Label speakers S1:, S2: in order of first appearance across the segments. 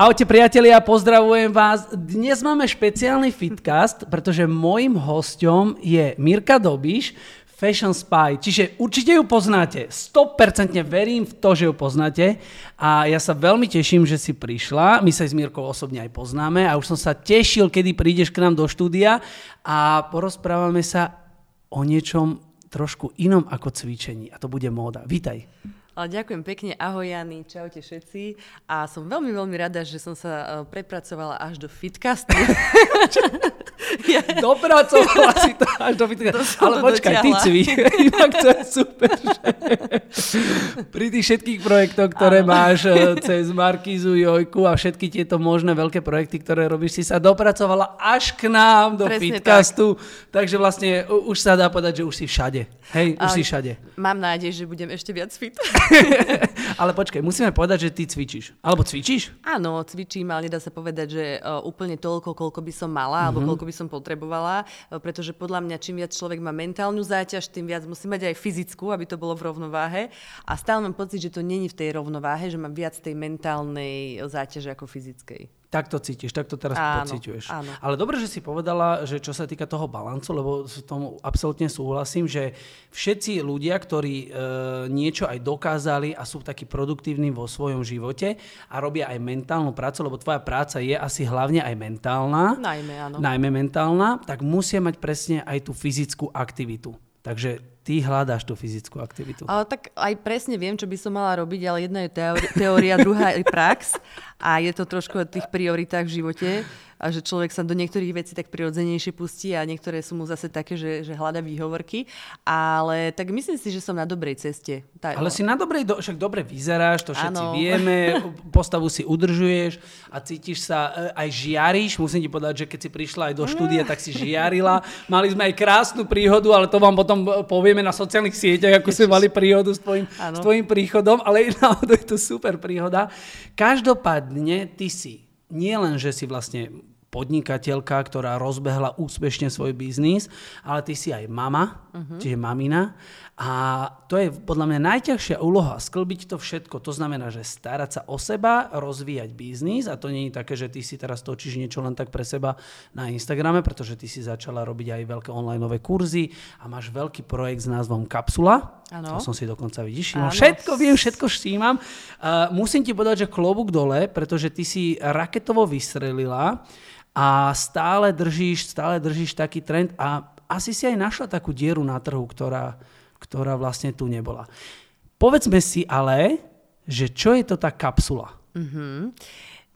S1: Ahojte priatelia, pozdravujem vás. Dnes máme špeciálny fitcast, pretože môjim hostom je Mirka Dobiš, Fashion Spy, čiže určite ju poznáte. 100% verím v to, že ju poznáte a ja sa veľmi teším, že si prišla. My sa s Mirkou osobne aj poznáme a už som sa tešil, kedy prídeš k nám do štúdia a porozprávame sa o niečom trošku inom ako cvičení a to bude móda. Vítaj.
S2: Ďakujem pekne, ahoj Jany, čaute všetci. A som veľmi, veľmi rada, že som sa e, prepracovala až do fitcastu.
S1: ja... Dopracovala si to až do fitcastu. Ale počkaj, ty cvi. Inak to je super. Že... Pri tých všetkých projektoch, ktoré ano. máš e, cez Markizu, Jojku a všetky tieto možné veľké projekty, ktoré robíš, si sa dopracovala až k nám do Presne fitcastu. Tak. Takže vlastne už sa dá povedať, že už si všade. Hej, už si všade.
S2: Mám nádej, že budem ešte viac fit.
S1: ale počkaj, musíme povedať, že ty cvičíš. Alebo cvičíš?
S2: Áno, cvičím, ale nedá sa povedať, že uh, úplne toľko, koľko by som mala, mm-hmm. alebo mhm. koľko by som potrebovala, uh, pretože podľa mňa čím viac človek má mentálnu záťaž, tým viac musí mať aj fyzickú, aby to bolo v rovnováhe. A stále mám pocit, že to není v tej rovnováhe, že mám viac tej mentálnej záťaže ako fyzickej.
S1: Tak to cítiš, tak to teraz áno, pociťuješ. Áno. Ale dobre, že si povedala, že čo sa týka toho balancu, lebo s tomu absolútne súhlasím, že všetci ľudia, ktorí e, niečo aj dokázali a sú takí produktívni vo svojom živote a robia aj mentálnu prácu, lebo tvoja práca je asi hlavne aj mentálna,
S2: najmä, áno.
S1: najmä mentálna, tak musia mať presne aj tú fyzickú aktivitu. Takže ty hľadáš tú fyzickú aktivitu.
S2: Ale tak aj presne viem, čo by som mala robiť, ale jedna je teória, druhá je prax a je to trošku o tých prioritách v živote a že človek sa do niektorých vecí tak prirodzenejšie pustí a niektoré sú mu zase také, že, že hľada výhovorky. Ale tak myslím si, že som na dobrej ceste.
S1: Tá, Ale si na dobrej, do, však dobre vyzeráš, to všetci ano. vieme, postavu si udržuješ a cítiš sa, e, aj žiariš. Musím ti povedať, že keď si prišla aj do štúdia, tak si žiarila. Mali sme aj krásnu príhodu, ale to vám potom povieme na sociálnych sieťach, ako sme mali príhodu s tvojim, s tvojim príchodom. Ale naozaj je to super príhoda. Každopádne ty si nie len, že si vlastne podnikateľka, ktorá rozbehla úspešne svoj biznis, ale ty si aj mama, uh-huh. čiže mamina. A to je podľa mňa najťažšia úloha, sklbiť to všetko. To znamená, že starať sa o seba, rozvíjať biznis a to nie je také, že ty si teraz točíš niečo len tak pre seba na Instagrame, pretože ty si začala robiť aj veľké online kurzy a máš veľký projekt s názvom Kapsula. Ano. To som si dokonca vidíš. Všetko viem, všetko všímam. Uh, musím ti povedať, že klobúk dole, pretože ty si raketovo vystrelila a stále držíš, stále držíš taký trend a asi si aj našla takú dieru na trhu, ktorá, ktorá vlastne tu nebola. Povedzme si ale, že čo je to tá kapsula?
S2: Mm-hmm.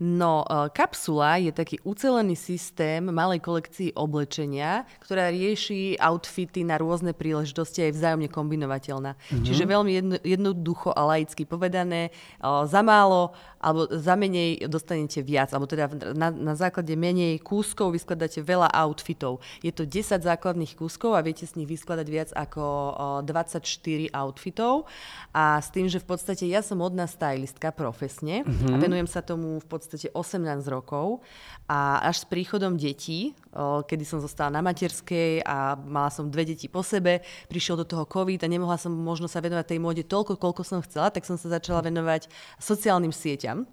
S2: No, e, kapsula je taký ucelený systém malej kolekcii oblečenia, ktorá rieši outfity na rôzne príležitosti aj vzájomne kombinovateľná. Mm-hmm. Čiže veľmi jedno, jednoducho a laicky povedané, e, za málo alebo za menej dostanete viac, alebo teda na, na základe menej kúskov vyskladáte veľa outfitov. Je to 10 základných kúskov a viete z nich vyskladať viac ako 24 outfitov. A s tým, že v podstate ja som modná stylistka profesne mm-hmm. a venujem sa tomu v podstate 18 rokov a až s príchodom detí, kedy som zostala na materskej a mala som dve deti po sebe, prišiel do toho COVID a nemohla som možno sa venovať tej móde toľko, koľko som chcela, tak som sa začala venovať sociálnym sieťam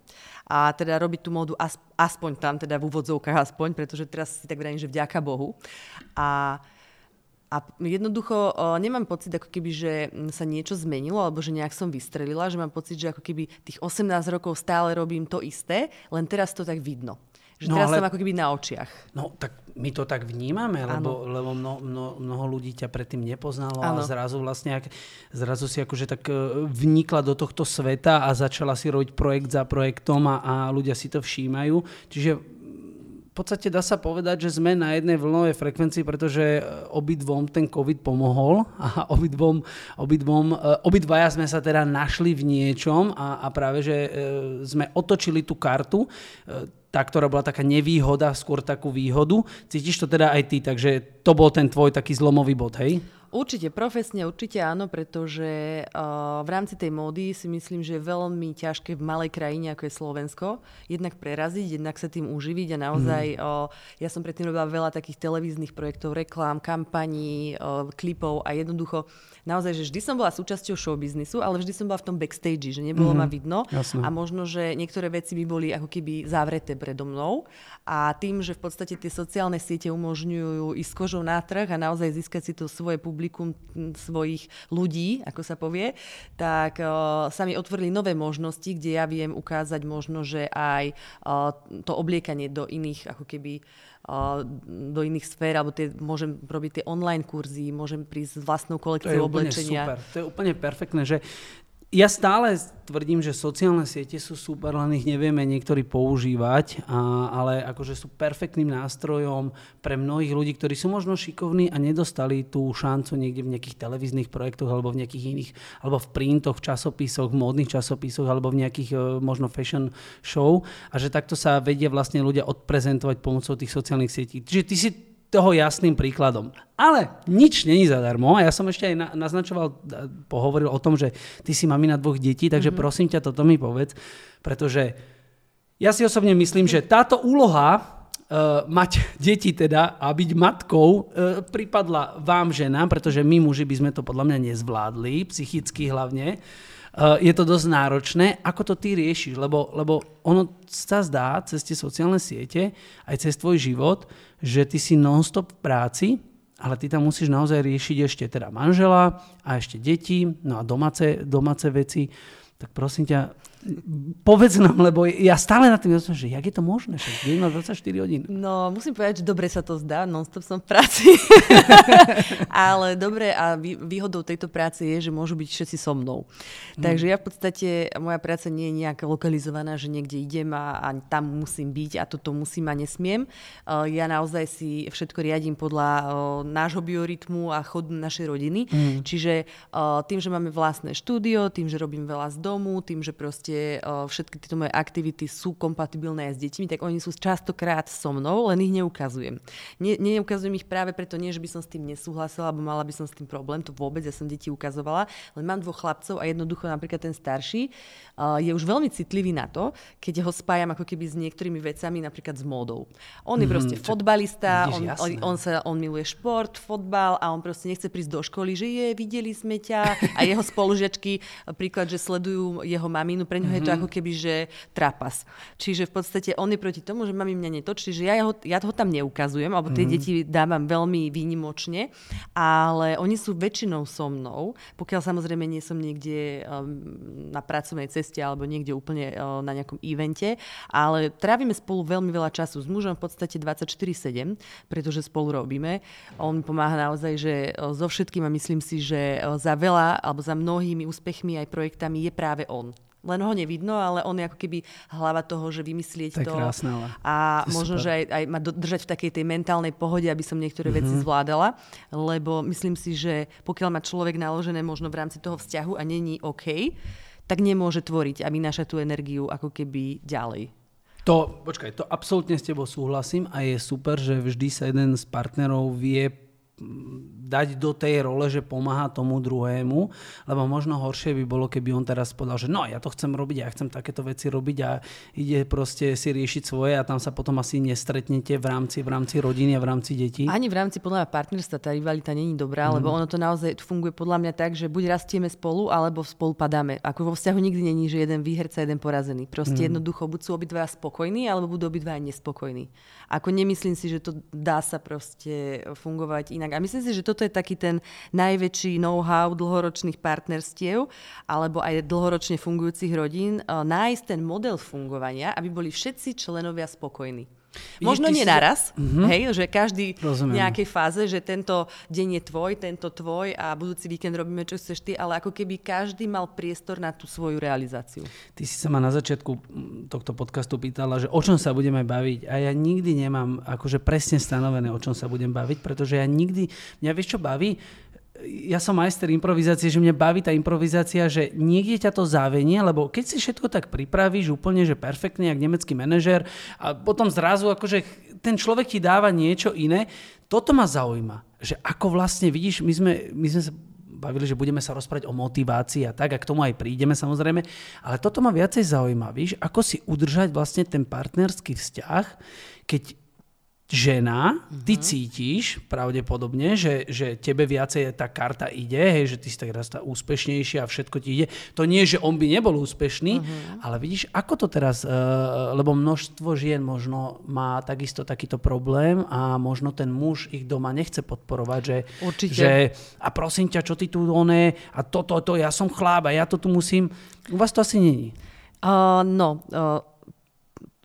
S2: a teda robiť tú módu aspoň tam, teda v úvodzovkách aspoň, pretože teraz si tak vrajím, že vďaka Bohu. A a jednoducho nemám pocit, ako keby, že sa niečo zmenilo, alebo že nejak som vystrelila, že mám pocit, že ako keby tých 18 rokov stále robím to isté, len teraz to tak vidno. Že no, teraz ale, som ako keby na očiach.
S1: No tak my to tak vnímame, lebo, lebo mno, mno, mnoho ľudí ťa predtým nepoznalo ano. a zrazu vlastne, ak, zrazu si akože tak e, vnikla do tohto sveta a začala si robiť projekt za projektom a, a ľudia si to všímajú. Čiže v podstate dá sa povedať, že sme na jednej vlnovej frekvencii, pretože e, obidvom ten COVID pomohol a obidvom, obidvom, e, obidvaja sme sa teda našli v niečom a, a práve, že e, sme otočili tú kartu, tá, ktorá bola taká nevýhoda, skôr takú výhodu. Cítiš to teda aj ty, takže to bol ten tvoj taký zlomový bod, hej?
S2: Určite, profesne určite áno, pretože uh, v rámci tej módy si myslím, že je veľmi ťažké v malej krajine, ako je Slovensko, jednak preraziť, jednak sa tým uživiť a naozaj, mm. uh, ja som predtým robila veľa takých televíznych projektov, reklám, kampaní, uh, klipov a jednoducho naozaj, že vždy som bola súčasťou showbiznisu, ale vždy som bola v tom backstage, že nebolo mm-hmm. ma vidno
S1: Jasne.
S2: a možno, že niektoré veci by boli ako keby zavreté predo mnou a tým, že v podstate tie sociálne siete umožňujú ísť kožou na trh a naozaj získať si to svoje publikum publikum svojich ľudí, ako sa povie, tak uh, sa mi otvorili nové možnosti, kde ja viem ukázať možno, že aj uh, to obliekanie do iných, ako keby uh, do iných sfér, alebo tie, môžem robiť tie online kurzy, môžem prísť s vlastnou kolekciou oblečenia.
S1: Super. To je úplne perfektné, že ja stále tvrdím, že sociálne siete sú super, len ich nevieme niektorí používať, a, ale akože sú perfektným nástrojom pre mnohých ľudí, ktorí sú možno šikovní a nedostali tú šancu niekde v nejakých televíznych projektoch alebo v nejakých iných, alebo v printoch, v časopisoch, v módnych časopisoch alebo v nejakých e, možno fashion show a že takto sa vedia vlastne ľudia odprezentovať pomocou tých sociálnych sietí. Čiže ty si toho jasným príkladom. Ale nič není zadarmo. A ja som ešte aj naznačoval, pohovoril o tom, že ty si mamina dvoch detí, takže mm-hmm. prosím ťa, toto mi povedz, pretože ja si osobne myslím, že táto úloha uh, mať deti teda a byť matkou uh, pripadla vám ženám, pretože my muži by sme to podľa mňa nezvládli, psychicky hlavne. Uh, je to dosť náročné. Ako to ty riešiš? Lebo, lebo ono sa zdá cez tie sociálne siete, aj cez tvoj život, že ty si non-stop v práci, ale ty tam musíš naozaj riešiť ešte teda manžela a ešte deti, no a domáce, domáce veci. Tak prosím ťa, Povedz nám, lebo ja stále na tým rozumiem, že jak je to možné, že deň má 24 hodín.
S2: No, musím povedať, že dobre sa to zdá, non-stop som v práci. Ale dobre a výhodou tejto práce je, že môžu byť všetci so mnou. Hmm. Takže ja v podstate, moja práca nie je nejak lokalizovaná, že niekde idem a, a tam musím byť a toto musím a nesmiem. Uh, ja naozaj si všetko riadím podľa uh, nášho biorytmu a chodu našej rodiny. Hmm. Čiže uh, tým, že máme vlastné štúdio, tým, že robím veľa z domu, tým, že proste uh, všetky tieto moje aktivity sú kompatibilné aj s deťmi, tak oni sú častokrát so mnou, len ich neukazujem. Ne, neukazujem ich práve preto nie, že by som s tým nesúhlasila, alebo mala by som s tým problém, to vôbec, ja som deti ukazovala, len mám dvoch chlapcov a jednoducho napríklad ten starší je už veľmi citlivý na to, keď ho spájam ako keby s niektorými vecami, napríklad s módou. On je mm, proste čo, fotbalista, on, on, on, sa, on miluje šport, fotbal a on proste nechce prísť do školy, že je, videli sme ťa a jeho spolužiačky, príklad, že sledujú jeho maminu, pre ňu mm-hmm. je to mhm. ako keby, že trapas. Čiže v podstate on je proti tomu, že mami mňa netočí, že ja ho, ja ho tam neukazujem, alebo tie mm-hmm. deti dávam veľmi výnimočne, ale oni sú väčšinou so mnou, pokiaľ samozrejme nie som niekde um, na pracovnej ceste alebo niekde úplne uh, na nejakom evente, ale trávime spolu veľmi veľa času s mužom v podstate 24-7, pretože spolu robíme. On pomáha naozaj, že uh, so všetkým a myslím si, že uh, za veľa alebo za mnohými úspechmi aj projektami je práve on len ho nevidno, ale on je ako keby hlava toho, že vymyslieť
S1: to. to
S2: krásne,
S1: ale
S2: a to možno, super. že aj, aj ma držať v takej tej mentálnej pohode, aby som niektoré mm-hmm. veci zvládala, lebo myslím si, že pokiaľ má človek naložené možno v rámci toho vzťahu a není OK, tak nemôže tvoriť a vynášať tú energiu ako keby ďalej.
S1: To, počkaj, to absolútne s tebou súhlasím a je super, že vždy sa jeden z partnerov vie dať do tej role, že pomáha tomu druhému, lebo možno horšie by bolo, keby on teraz povedal, že no, ja to chcem robiť, ja chcem takéto veci robiť a ide proste si riešiť svoje a tam sa potom asi nestretnete v rámci, v rámci rodiny a v rámci detí.
S2: Ani v rámci podľa mňa partnerstva tá rivalita není dobrá, mm. lebo ono to naozaj funguje podľa mňa tak, že buď rastieme spolu, alebo spolu padáme. Ako vo vzťahu nikdy není, že jeden výherca, jeden porazený. Proste mm. jednoducho buď sú obidvaja spokojní, alebo budú obidvaja nespokojní. Ako nemyslím si, že to dá sa proste fungovať inak. A myslím si, že toto je taký ten najväčší know-how dlhoročných partnerstiev alebo aj dlhoročne fungujúcich rodín, eh, nájsť ten model fungovania, aby boli všetci členovia spokojní. Možno nie naraz, mm-hmm. hej, že každý Rozumiem. v nejakej fáze, že tento deň je tvoj, tento tvoj a budúci víkend robíme, čo chceš ty, ale ako keby každý mal priestor na tú svoju realizáciu.
S1: Ty si sa ma na začiatku tohto podcastu pýtala, že o čom sa budeme baviť a ja nikdy nemám akože presne stanovené, o čom sa budem baviť, pretože ja nikdy, mňa vieš čo baví? Ja som majster improvizácie, že mňa baví tá improvizácia, že niekde ťa to závenie, lebo keď si všetko tak pripravíš úplne, že perfektne, jak nemecký manažer a potom zrazu akože ten človek ti dáva niečo iné. Toto ma zaujíma, že ako vlastne, vidíš, my sme, my sme sa bavili, že budeme sa rozprávať o motivácii a tak, a k tomu aj prídeme samozrejme, ale toto ma viacej zaujíma, víš, ako si udržať vlastne ten partnerský vzťah, keď žena, ty uh-huh. cítiš pravdepodobne, že, že tebe viacej tá karta ide, hej, že ty si tak raz tá úspešnejšia a všetko ti ide. To nie, že on by nebol úspešný, uh-huh. ale vidíš, ako to teraz, uh, lebo množstvo žien možno má takisto takýto problém a možno ten muž ich doma nechce podporovať, že,
S2: Určite.
S1: že a prosím ťa, čo ty tu oné, a toto, to, to, ja som chláp a ja to tu musím. U vás to asi není.
S2: Uh, no, uh,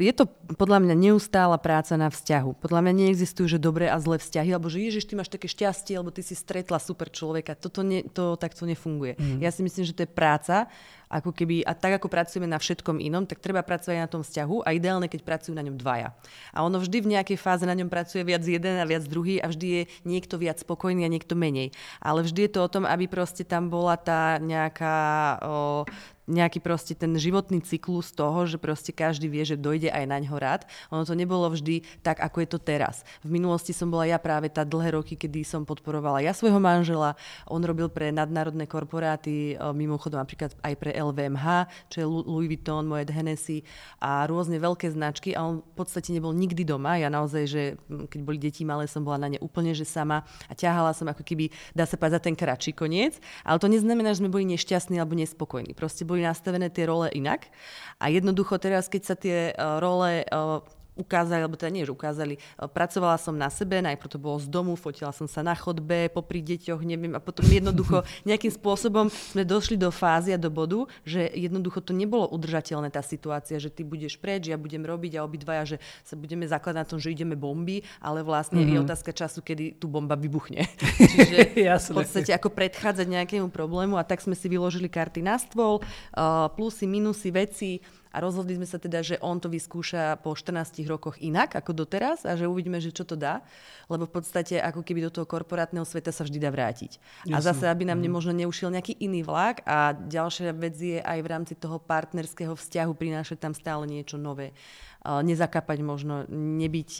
S2: je to podľa mňa neustála práca na vzťahu. Podľa mňa neexistujú, že dobré a zlé vzťahy, alebo že ježiš, ty máš také šťastie, alebo ty si stretla super človeka. Toto ne, to takto nefunguje. Mm. Ja si myslím, že to je práca, ako keby, a tak ako pracujeme na všetkom inom, tak treba pracovať na tom vzťahu a ideálne, keď pracujú na ňom dvaja. A ono vždy v nejakej fáze na ňom pracuje viac jeden a viac druhý a vždy je niekto viac spokojný a niekto menej. Ale vždy je to o tom, aby proste tam bola tá nejaká o, nejaký proste ten životný cyklus toho, že proste každý vie, že dojde aj na ňo rád. Ono to nebolo vždy tak, ako je to teraz. V minulosti som bola ja práve tá dlhé roky, kedy som podporovala ja svojho manžela. On robil pre nadnárodné korporáty, mimochodom napríklad aj pre LVMH, čo je Louis Vuitton, Moet Hennessy a rôzne veľké značky a on v podstate nebol nikdy doma. Ja naozaj, že keď boli deti malé, som bola na ne úplne že sama a ťahala som ako keby, dá sa povedať, za ten kratší koniec. Ale to neznamená, že sme boli nešťastní alebo nespokojní. Proste boli boli nastavené tie role inak. A jednoducho teraz, keď sa tie uh, role uh, ukázali, alebo teda nie, že ukázali, pracovala som na sebe, najprv to bolo z domu, fotila som sa na chodbe, popri deťoch, neviem, a potom jednoducho nejakým spôsobom sme došli do fázy a do bodu, že jednoducho to nebolo udržateľné tá situácia, že ty budeš preč, ja budem robiť a obidvaja, že sa budeme zakladať na tom, že ideme bomby, ale vlastne mm-hmm. je mhm. otázka času, kedy tu bomba vybuchne. Čiže v podstate ako predchádzať nejakému problému a tak sme si vyložili karty na stôl, plusy, minusy, veci, a rozhodli sme sa teda, že on to vyskúša po 14 rokoch inak ako doteraz a že uvidíme, že čo to dá, lebo v podstate ako keby do toho korporátneho sveta sa vždy dá vrátiť. Jasne. A zase, aby nám mm. možno neušiel nejaký iný vlak a ďalšia vec je aj v rámci toho partnerského vzťahu prinášať tam stále niečo nové. Nezakapať možno, nebyť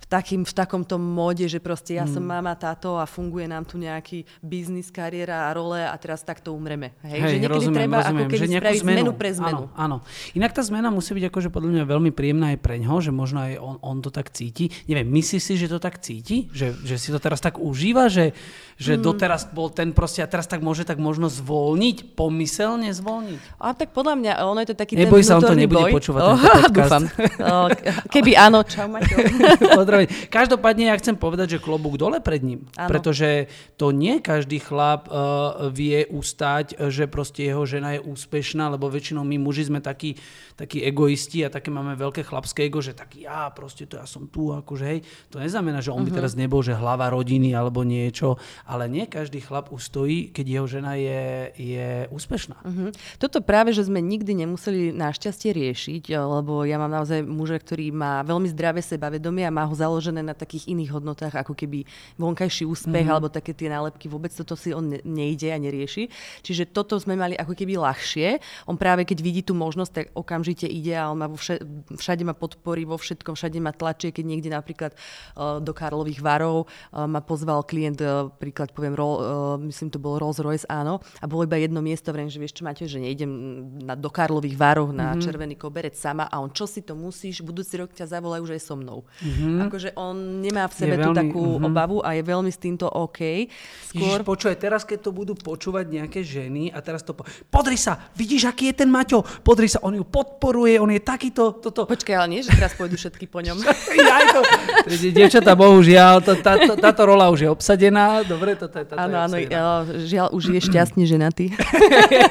S2: v, takým, v takomto móde, že proste ja mm. som mama táto a funguje nám tu nejaký biznis, kariéra a role a teraz takto umreme. Hej, Hej že niekedy rozumiem, treba rozumiem, ako keby že spraviť zmenu. zmenu pre zmenu.
S1: Áno, áno. Inak tá zmena musí byť akože podľa mňa veľmi príjemná aj pre ňo, že možno aj on, on to tak cíti. Neviem, myslíš si, že to tak cíti? Že, že si to teraz tak užíva, že, že mm. doteraz bol ten proste a teraz tak môže tak možno zvolniť, pomyselne zvolniť?
S2: A tak podľa mňa, ono je to taký
S1: Neboj
S2: ten
S1: sa, on to nebude boj. počúvať oh,
S2: Dúfam. Keby áno, čau Maťo.
S1: pozdraviť. Každopádne ja chcem povedať, že klobúk dole pred ním. Ano. Pretože to nie každý chlap uh, vie ustať, že proste jeho žena je úspešná, lebo väčšinou my muži sme takí, takí egoisti a také máme veľké chlapské ego, že taký ja proste to ja som tu, akože hej. To neznamená, že on by uh-huh. teraz nebol, že hlava rodiny alebo niečo, ale nie každý chlap ustojí, keď jeho žena je, je úspešná. Uh-huh.
S2: Toto práve, že sme nikdy nemuseli našťastie riešiť, lebo ja mám naozaj muža, ktorý má veľmi zdravé sebavedomie a má ho založené na takých iných hodnotách, ako keby vonkajší úspech mm-hmm. alebo také tie nálepky, vôbec toto si on nejde a nerieši. Čiže toto sme mali ako keby ľahšie. On práve keď vidí tú možnosť, tak okamžite ide a on ma vo všade, všade ma podporí vo všetkom, všade ma tlačie, keď niekde napríklad uh, do Karlových varov uh, ma pozval klient, uh, príklad poviem, Roll, uh, myslím to bol Rolls Royce, áno, a bolo iba jedno miesto, vrem, že vieš čo máte, že nejdem na, do Karlových varov na mm-hmm. červený koberec sama a on čo si to musíš, budúci rok ťa zavolajú, že je so mnou. Mm-hmm. Akože on nemá v sebe tú takú uh-huh. obavu a je veľmi s týmto OK.
S1: Skôr... Ježiš, počuj, teraz keď to budú počúvať nejaké ženy a teraz to po... Podri sa, vidíš, aký je ten Maťo, podri sa, on ju podporuje, on je takýto, toto.
S2: Počkaj, ale nie, že teraz pôjdu všetky po ňom.
S1: ja to... Dievčatá, bohužiaľ, to, táto, táto rola už je obsadená, dobre, toto je táto
S2: Áno, áno, žiaľ, už je šťastne ženatý.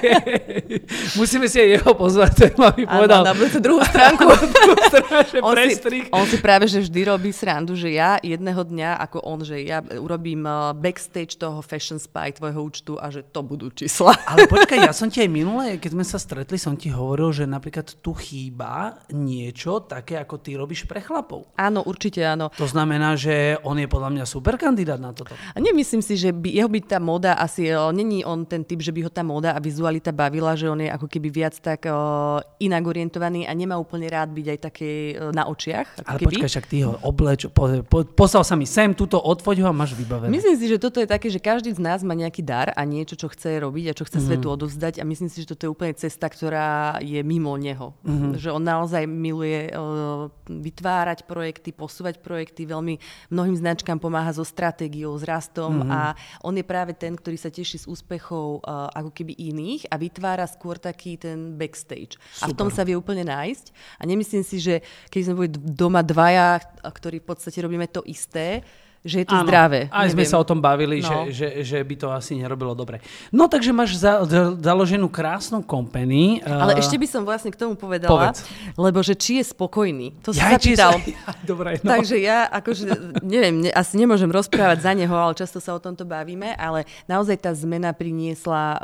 S1: Musíme si aj jeho pozvať, to ma mi povedal.
S2: Áno, na druhú stránku. on, si, on si práve, že vždy robí srandu, že ja jedného dňa, ako on, že ja urobím uh, backstage toho Fashion Spy tvojho účtu a že to budú čísla.
S1: Ale počkaj, ja som ti aj minule, keď sme sa stretli, som ti hovoril, že napríklad tu chýba niečo také, ako ty robíš pre chlapov.
S2: Áno, určite áno.
S1: To znamená, že on je podľa mňa super kandidát na toto.
S2: A nemyslím si, že by, jeho by tá moda asi, není on ten typ, že by ho tá moda a vizualita bavila, že on je ako keby viac tak uh, inak orientovaný a nemá úplne rád byť aj také uh, na očiach.
S1: Ale keby. počkaj, však ty ho obleč, po, po, poslal sa mi sem, túto odfoď ho a máš vybavené.
S2: Myslím si, že toto je také, že každý z nás má nejaký dar a niečo, čo chce robiť a čo chce mm-hmm. svetu odovzdať a myslím si, že toto je úplne cesta, ktorá je mimo neho. Mm-hmm. Že on naozaj miluje uh, vytvárať projekty, posúvať projekty, veľmi mnohým značkám pomáha so stratégiou, s rastom mm-hmm. a on je práve ten, ktorý sa teší z úspechov uh, ako keby iných a vytvára skôr taký ten backstage. Super. A v tom sa vie úplne nájsť. A nemyslím si, že keď sme boli doma dvaja, ktorí v podstate robíme to isté, že je to Áno, zdravé.
S1: Aj neviem. sme sa o tom bavili, no. že, že, že by to asi nerobilo dobre. No takže máš za, za, založenú krásnu company.
S2: Ale uh, ešte by som vlastne k tomu povedala, povedz. lebo že či je spokojný. To ja, sa. Ja,
S1: dobre, no.
S2: Takže ja akože, neviem, ne, asi nemôžem rozprávať za neho, ale často sa o tomto bavíme, ale naozaj tá zmena priniesla uh,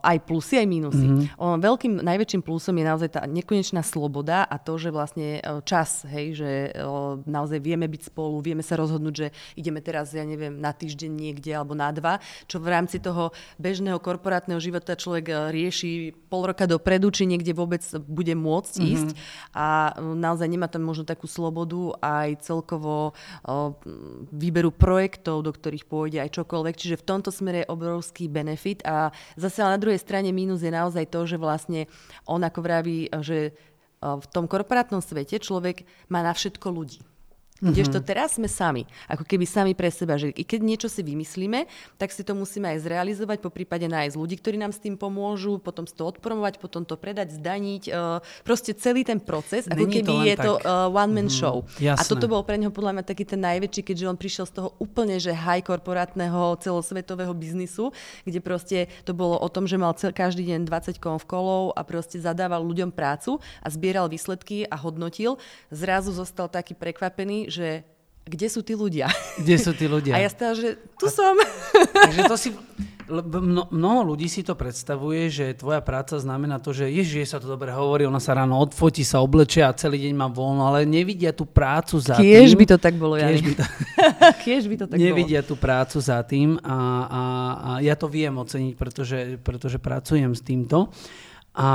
S2: aj plusy, aj mínusy. Mm-hmm. On, veľkým, najväčším plusom je naozaj tá nekonečná sloboda a to, že vlastne uh, čas, hej, že uh, naozaj vieme byť spolu, vieme sa rozhodnúť, že ideme teraz, ja neviem, na týždeň niekde alebo na dva, čo v rámci toho bežného korporátneho života človek eh, rieši pol roka dopredu, či niekde vôbec bude môcť mm-hmm. ísť a eh, naozaj nemá tam možno takú slobodu aj celkovo eh, výberu projektov, do ktorých pôjde aj čokoľvek. Čiže v tomto smere je obrovský benefit a zase na druhej strane mínus je naozaj to, že vlastne on ako vraví, že v tom korporátnom svete človek má na všetko ľudí. Mm-hmm. Kdežto teraz sme sami, ako keby sami pre seba, že i keď niečo si vymyslíme, tak si to musíme aj zrealizovať, po prípade nájsť ľudí, ktorí nám s tým pomôžu, potom to odpromovať, potom to predať, zdaniť. Uh, proste celý ten proces, ako Není keby to je tak. to uh, one-man mm-hmm. show.
S1: Jasné.
S2: A toto bol pre neho podľa mňa taký ten najväčší, keďže on prišiel z toho úplne, že high korporátneho celosvetového biznisu, kde proste to bolo o tom, že mal cel, každý deň 20 kolov a proste zadával ľuďom prácu a zbieral výsledky a hodnotil. Zrazu zostal taký prekvapený, že kde sú tí ľudia?
S1: Kde sú tí ľudia?
S2: A ja stále, že tu a, som.
S1: Takže to si, mno, mnoho ľudí si to predstavuje, že tvoja práca znamená to, že ježiš, sa to dobre hovorí, ona sa ráno odfotí, sa oblečie a celý deň má voľno, ale nevidia tú prácu za
S2: Kiež
S1: tým.
S2: by to tak bolo, Kiež by to, Kiež by to tak
S1: Nevidia bolo. tú prácu za tým a, a, a ja to viem oceniť, pretože, pretože pracujem s týmto. A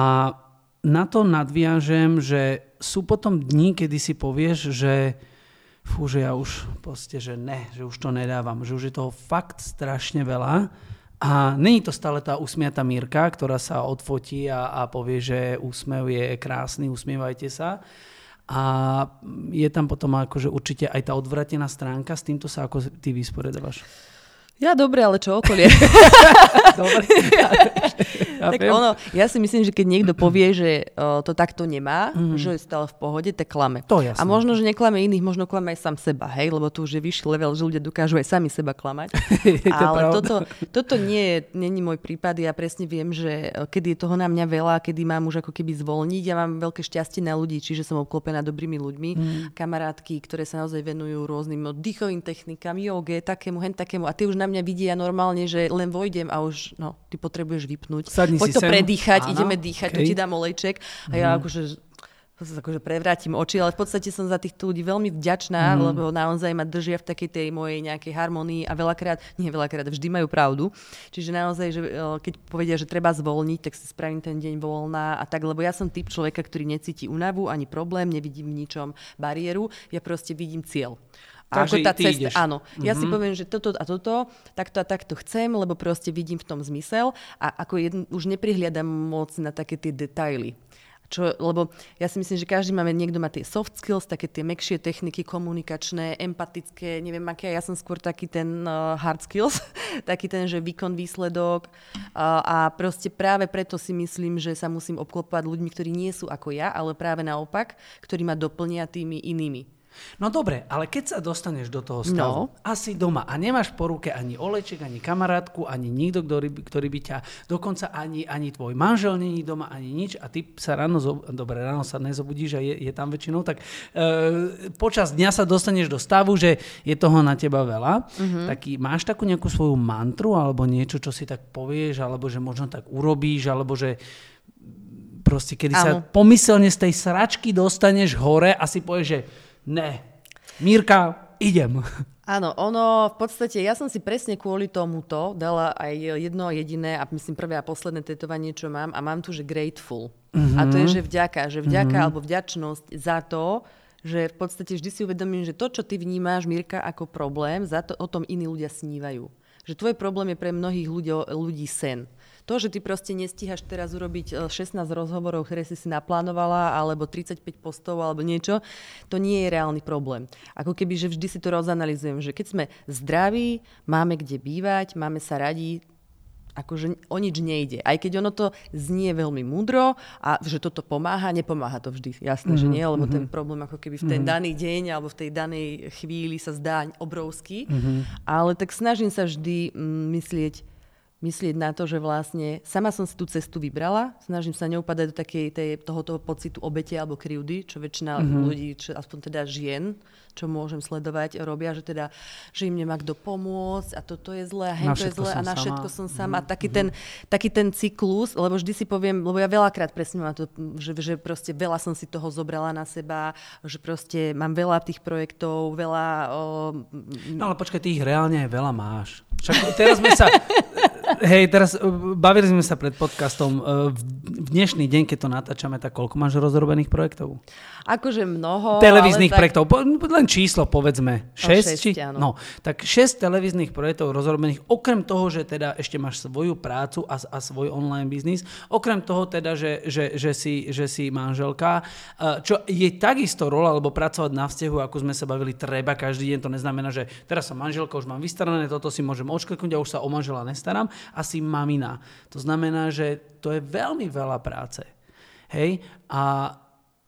S1: na to nadviažem, že sú potom dní, kedy si povieš, že fú, že ja už proste, že ne, že už to nedávam, že už je toho fakt strašne veľa. A není to stále tá usmiatá Mírka, ktorá sa odfotí a, a povie, že úsmev je krásny, usmievajte sa. A je tam potom akože určite aj tá odvratená stránka, s týmto sa ako ty vysporiadavaš.
S2: Ja dobre, ale čo okolie?
S1: dobre.
S2: Ja, tak ono, ja si myslím, že keď niekto povie, že uh, to takto nemá, mm. že je stále v pohode, tak klame.
S1: To jasné.
S2: A možno, že neklame iných, možno klame aj sám seba, hej, lebo tu už je vyšší level, že ľudia dokážu aj sami seba klamať. to ale toto, toto nie je není môj prípad, ja presne viem, že kedy je toho na mňa veľa, kedy mám už ako keby zvolniť, ja mám veľké šťastie na ľudí, čiže som obklopená dobrými ľuďmi, mm. kamarátky, ktoré sa naozaj venujú rôznym dýchovým technikám, joge, takému, hen takému a ty už na mňa vidia normálne, že len vojdem a už, no, ty potrebuješ vypnúť.
S1: Sadni
S2: Poď to
S1: sem.
S2: predýchať, Áno, ideme dýchať, okay. tu ti dám olejček. A ja mm. akože akože prevrátim oči, ale v podstate som za týchto ľudí veľmi vďačná, mm. lebo naozaj ma držia v takej tej mojej nejakej harmonii a veľakrát, nie veľakrát, vždy majú pravdu. Čiže naozaj, že keď povedia, že treba zvolniť, tak si spravím ten deň voľná a tak, lebo ja som typ človeka, ktorý necíti únavu ani problém, nevidím v ničom bariéru, ja proste vidím cieľ.
S1: Takže ako tá cesta, ideš.
S2: áno. Mm-hmm. Ja si mhm. poviem, že toto a toto, takto a takto chcem, lebo proste vidím v tom zmysel a ako jedn, už neprihliadam moc na také tie detaily. Čo, lebo ja si myslím, že každý máme, niekto má tie soft skills, také tie mekšie techniky, komunikačné, empatické, neviem aké, ja som skôr taký ten uh, hard skills, taký ten, že výkon, výsledok uh, a proste práve preto si myslím, že sa musím obklopovať ľuďmi, ktorí nie sú ako ja, ale práve naopak, ktorí ma doplnia tými inými.
S1: No dobre, ale keď sa dostaneš do toho stavu, no. asi doma a nemáš po ruke ani oleček, ani kamarátku, ani nikto, ktorý, ktorý by ťa, dokonca ani, ani tvoj manžel není doma, ani nič a ty sa ráno, dobre, ráno sa nezobudíš a je, je tam väčšinou, tak e, počas dňa sa dostaneš do stavu, že je toho na teba veľa, mm-hmm. tak máš takú nejakú svoju mantru alebo niečo, čo si tak povieš, alebo že možno tak urobíš, alebo že proste, kedy Áno. sa pomyselne z tej sračky dostaneš hore a si povieš, že ne, Mírka, idem.
S2: Áno, ono v podstate, ja som si presne kvôli tomuto dala aj jedno jediné a myslím prvé a posledné tetovanie, čo mám a mám tu, že grateful. Mm-hmm. A to je, že vďaka, že vďaka mm-hmm. alebo vďačnosť za to, že v podstate vždy si uvedomím, že to, čo ty vnímáš, Mirka, ako problém, za to o tom iní ľudia snívajú. Že tvoj problém je pre mnohých ľudí, ľudí sen. To, že ty proste nestíhaš teraz urobiť 16 e, rozhovorov, ktoré si si naplánovala, alebo 35 postov, alebo niečo, to nie je reálny problém. Ako keby, že vždy si to rozanalizujem, že keď sme zdraví, máme kde bývať, máme sa radi, akože o nič nejde. Aj keď ono to znie veľmi múdro a že toto pomáha, nepomáha to vždy. Jasné, mm-hmm. že mhm, nie, lebo mm-hmm. ten problém ako keby v ten mm-hmm. daný deň alebo v tej danej chvíli sa zdá obrovský. Mm-hmm. Ale tak snažím sa vždy mm, myslieť myslieť na to, že vlastne sama som si tú cestu vybrala, snažím sa neupadať do takej tej, tohoto pocitu obete alebo krivdy, čo väčšina mm-hmm. ľudí, čo, aspoň teda žien, čo môžem sledovať, robia, že teda, že im nemá kto pomôcť a toto je zlé a to je zlé a na všetko som sama. Mm-hmm. Taký, ten, taký ten cyklus, lebo vždy si poviem, lebo ja veľakrát presne mám to, že, že proste veľa som si toho zobrala na seba, že proste mám veľa tých projektov, veľa... O...
S1: No ale počkaj, ty ich reálne veľa máš. Však teraz sme sa, hej, teraz uh, bavili sme sa pred podcastom. Uh, v dnešný deň, keď to natáčame, tak koľko máš rozrobených projektov?
S2: Akože mnoho.
S1: Televíznych tak... projektov. Len číslo, povedzme. 6? No, 6 či... No, tak 6 televíznych projektov rozrobených. Okrem toho, že teda ešte máš svoju prácu a, a svoj online biznis. Okrem toho teda, že, že, že, si, že si manželka. Uh, čo je takisto rola, alebo pracovať na vzťahu, ako sme sa bavili, treba každý deň. To neznamená, že teraz som manželka, už mám vystarané, toto si môžem odškrknúť a už sa o manžela nestarám a si mamina. To znamená, že to je veľmi veľa práce. Hej? A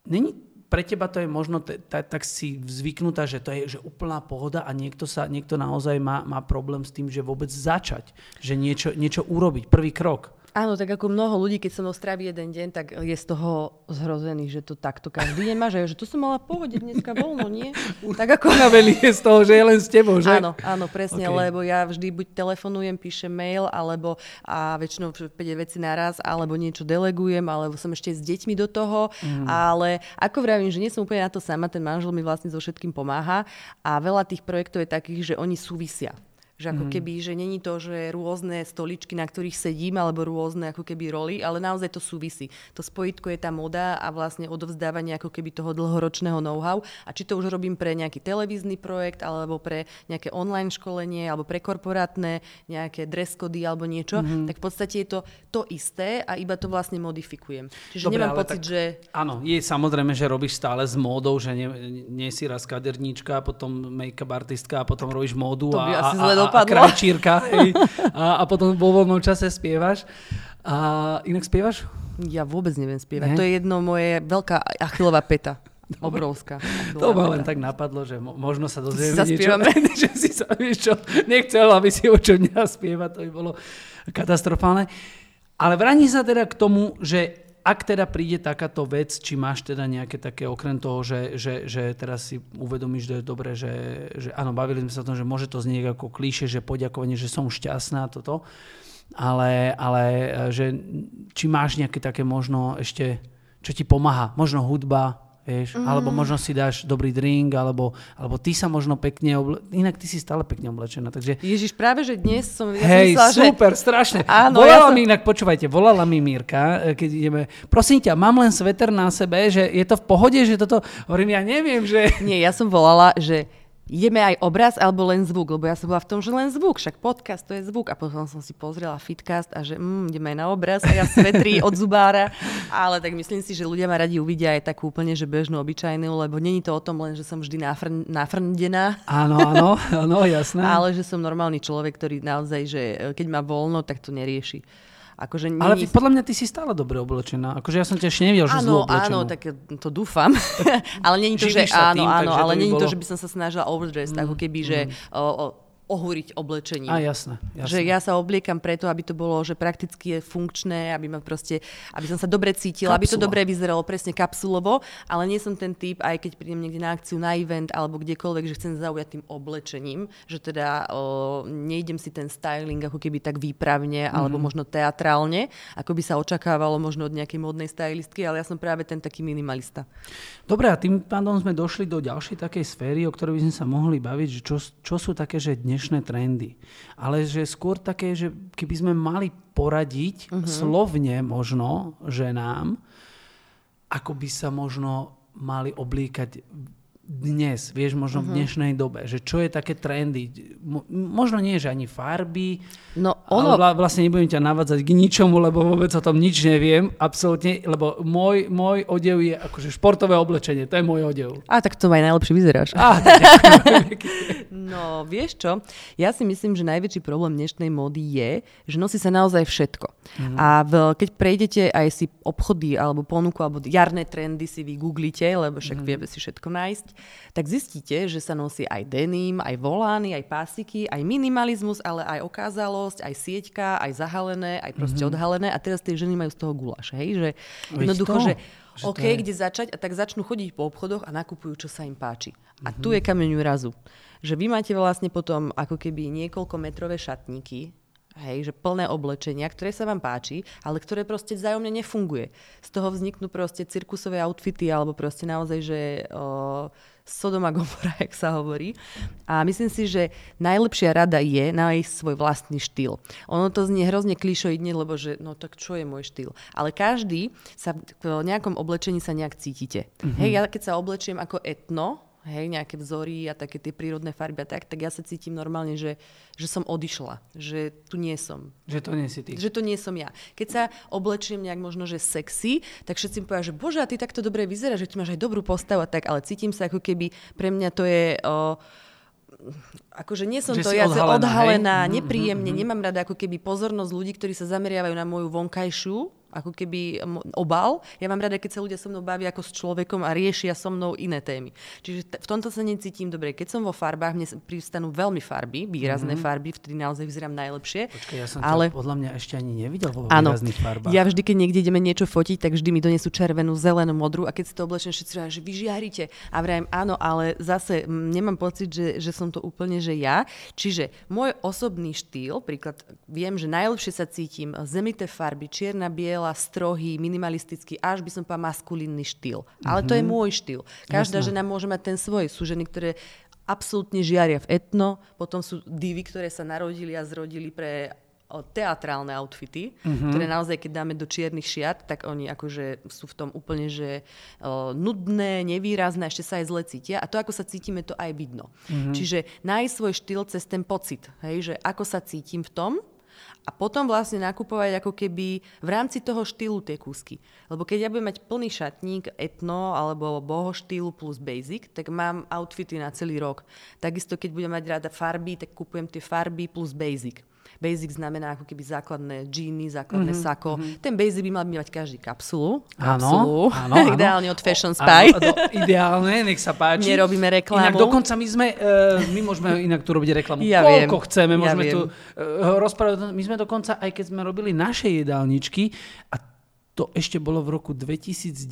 S1: není, pre teba to je možno t- t- tak si zvyknutá, že to je že úplná pohoda a niekto, sa, niekto naozaj má, má problém s tým, že vôbec začať, že niečo, niečo urobiť, prvý krok.
S2: Áno, tak ako mnoho ľudí, keď som mnou strávi jeden deň, tak je z toho zhrozený, že to takto každý nemá, že, že to som mala pohode dneska voľno, nie?
S1: Tak ako... Unaveli je z toho, že je len s tebou, že?
S2: Áno, áno, presne, okay. lebo ja vždy buď telefonujem, píšem mail, alebo a väčšinou 5 veci naraz, alebo niečo delegujem, alebo som ešte s deťmi do toho, mm. ale ako vravím, že nie som úplne na to sama, ten manžel mi vlastne so všetkým pomáha a veľa tých projektov je takých, že oni súvisia. Že ako mm. keby, že není to, že rôzne stoličky, na ktorých sedím, alebo rôzne ako keby roly, ale naozaj to súvisí. To spojitko je tá moda a vlastne odovzdávanie ako keby toho dlhoročného know-how. A či to už robím pre nejaký televízny projekt, alebo pre nejaké online školenie, alebo pre korporátne nejaké dress cody alebo niečo, mm. tak v podstate je to to isté a iba to vlastne modifikujem. Čiže Dobre, nemám pocit, tak, že...
S1: Áno, je samozrejme, že robíš stále s módou, že nie, nie si raz kaderníčka, potom make-up artistka a potom robíš módu
S2: to
S1: by
S2: a, asi a, dopadlo.
S1: A krajčírka, hej, a, a potom vo voľnom čase spievaš. A inak spievaš?
S2: Ja vôbec neviem spievať. Ne? To je jedno moje veľká achilová peta. Obrovská.
S1: To ma len tak napadlo, že možno sa dozvieme niečo. že si sa, vieš čo, nechcel, aby si o čom spievať, to by bolo katastrofálne. Ale vráni sa teda k tomu, že ak teda príde takáto vec, či máš teda nejaké také, okrem toho, že, že, že teraz si uvedomíš, že je dobre, že, že áno, bavili sme sa o tom, že môže to znieť ako klíše, že poďakovanie, že som šťastná toto, ale, ale že či máš nejaké také možno ešte, čo ti pomáha, možno hudba, Vieš, mm. Alebo možno si dáš dobrý drink, alebo, alebo ty sa možno pekne oble... Inak ty si stále pekne oblečená. Takže...
S2: Ježiš, práve že dnes som...
S1: Ja Hej, som myslela, super, že... strašne. Áno, volala ja som... mi inak, počúvajte, volala mi Mírka, e, keď ideme, prosím ťa, mám len sveter na sebe, že je to v pohode, že toto... Hovorím, ja neviem, že...
S2: Nie, ja som volala, že ideme aj obraz alebo len zvuk, lebo ja som bola v tom, že len zvuk, však podcast to je zvuk a potom som si pozrela fitcast a že mm, ideme aj na obraz a ja svetri od zubára, ale tak myslím si, že ľudia ma radi uvidia aj takú úplne, že bežnú, obyčajnú, lebo není to o tom len, že som vždy nafrn, nafrndená.
S1: Áno, áno, áno, jasné.
S2: ale že som normálny človek, ktorý naozaj, že keď má voľno, tak to nerieši.
S1: Akože nie... Ale podľa mňa ty si stále dobre oblečená. Akože ja som ťa ešte nevidel, že áno,
S2: Áno, tak to dúfam. ale není to, že áno, tým, áno, ale není to, že by som sa snažila overdress, mm, ako keby, mm. že o, o, ohúriť oblečením.
S1: A jasné, jasné.
S2: Že ja sa obliekam preto, aby to bolo, že prakticky je funkčné, aby ma proste, aby som sa dobre cítila, Kapsula. aby to dobre vyzeralo presne kapsulovo, ale nie som ten typ, aj keď prídem niekde na akciu, na event alebo kdekoľvek, že chcem zaujať tým oblečením, že teda o, nejdem si ten styling ako keby tak výpravne alebo možno teatrálne, ako by sa očakávalo možno od nejakej modnej stylistky, ale ja som práve ten taký minimalista.
S1: Dobre, a tým pádom sme došli do ďalšej takej sféry, o ktorej by sme sa mohli baviť, že čo, čo sú také, že dnes dnešné trendy. Ale že skôr také, že keby sme mali poradiť uh-huh. slovne možno ženám, ako by sa možno mali oblíkať dnes, vieš, možno uh-huh. v mhm. dnešnej dobe, že čo je také trendy. Možno nie, že ani farby, no, ono... ale vlastne nebudem ťa navádzať k ničomu, lebo vôbec o tom nič neviem, absolútne, lebo môj, môj odev je akože športové oblečenie, to je môj odev.
S2: A tak to aj najlepšie vyzeráš. A, no, vieš čo, ja si myslím, že najväčší problém dnešnej módy je, že nosí sa naozaj všetko. Uh-huh. A v, keď prejdete aj si obchody alebo ponuku, alebo jarné trendy si vy googlite, lebo však uh-huh. vieme si všetko nájsť, tak zistíte, že sa nosí aj denim, aj volány, aj pásiky, aj minimalizmus, ale aj okázalosť, aj sieťka, aj zahalené, aj proste mm-hmm. odhalené. A teraz tie ženy majú z toho guláš, hej? Že jednoducho, že že OK, je... kde začať a tak začnú chodiť po obchodoch a nakupujú, čo sa im páči. A mm-hmm. tu je kameň úrazu. Že vy máte vlastne potom ako keby niekoľko metrové šatníky, hej, že plné oblečenia, ktoré sa vám páči, ale ktoré proste vzájomne nefunguje. Z toho vzniknú proste cirkusové outfity, alebo proste naozaj, že o, Sodom a Gomora, jak sa hovorí. A myslím si, že najlepšia rada je nájsť svoj vlastný štýl. Ono to znie hrozne klišoidne, lebo že no tak čo je môj štýl. Ale každý sa v nejakom oblečení sa nejak cítite. Mm-hmm. Hej, ja keď sa oblečiem ako etno, hej, nejaké vzory a také tie prírodné farby a tak, tak ja sa cítim normálne, že, že som odišla, že tu nie som.
S1: Že to nie si ty.
S2: Že to nie som ja. Keď sa oblečiem nejak možno, že sexy, tak všetci mi povedia, že bože, a ty takto dobre vyzerá, že ty máš aj dobrú postavu a tak, ale cítim sa ako keby, pre mňa to je... O, akože nie som že to, ja odhalená, odhalená hej? nepríjemne, mm-hmm. nemám rada ako keby pozornosť ľudí, ktorí sa zameriavajú na moju vonkajšiu ako keby obal. Ja mám rada, keď sa ľudia so mnou bavia ako s človekom a riešia so mnou iné témy. Čiže t- v tomto sa necítim dobre. Keď som vo farbách, mne pristanú veľmi farby, výrazné mm-hmm. farby, vtedy naozaj vyzerám najlepšie.
S1: Počkaj, ja som ale... podľa mňa ešte ani nevidel vo ano, výrazných farbách.
S2: Ja vždy, keď niekde ideme niečo fotiť, tak vždy mi donesú červenú, zelenú, modrú a keď si to oblečím, všetci hovoria, že vyžiarite. A vrajem, áno, ale zase nemám pocit, že, že som to úplne, že ja. Čiže môj osobný štýl, príklad, viem, že najlepšie sa cítim zemité farby, čierna, biela, biela, strohý, minimalistický, až by som povedala maskulínny štýl. Ale mm-hmm. to je mhm. môj štýl. Každá Jasne. žena môže mať ten svoj. Sú ženy, ktoré absolútne žiaria v etno, potom sú divy, ktoré sa narodili a zrodili pre teatrálne outfity, mm-hmm. ktoré naozaj, keď dáme do čiernych šiat, tak oni akože sú v tom úplne, že o, nudné, nevýrazné, ešte sa aj zle cítia. A to, ako sa cítime, to aj vidno. Mm-hmm. Čiže nájsť svoj štýl cez ten pocit, hej, že ako sa cítim v tom, a potom vlastne nakupovať ako keby v rámci toho štýlu tie kúsky. Lebo keď ja budem mať plný šatník etno alebo boho štýlu plus basic, tak mám outfity na celý rok. Takisto keď budem mať rada farby, tak kupujem tie farby plus basic. Basic znamená ako keby základné džíny, základné mm-hmm. sako. Mm-hmm. Ten basic by mal mať každý kapsulu. Áno, áno, Ideálne od Fashion Spy. Áno,
S1: ideálne, nech sa páči.
S2: Nerobíme reklamu.
S1: Inak dokonca my sme, uh, my môžeme inak tu robiť reklamu. Ja Koľko viem. chceme, môžeme ja tu uh, rozprávať. My sme dokonca, aj keď sme robili naše jedálničky, a to ešte bolo v roku 2019,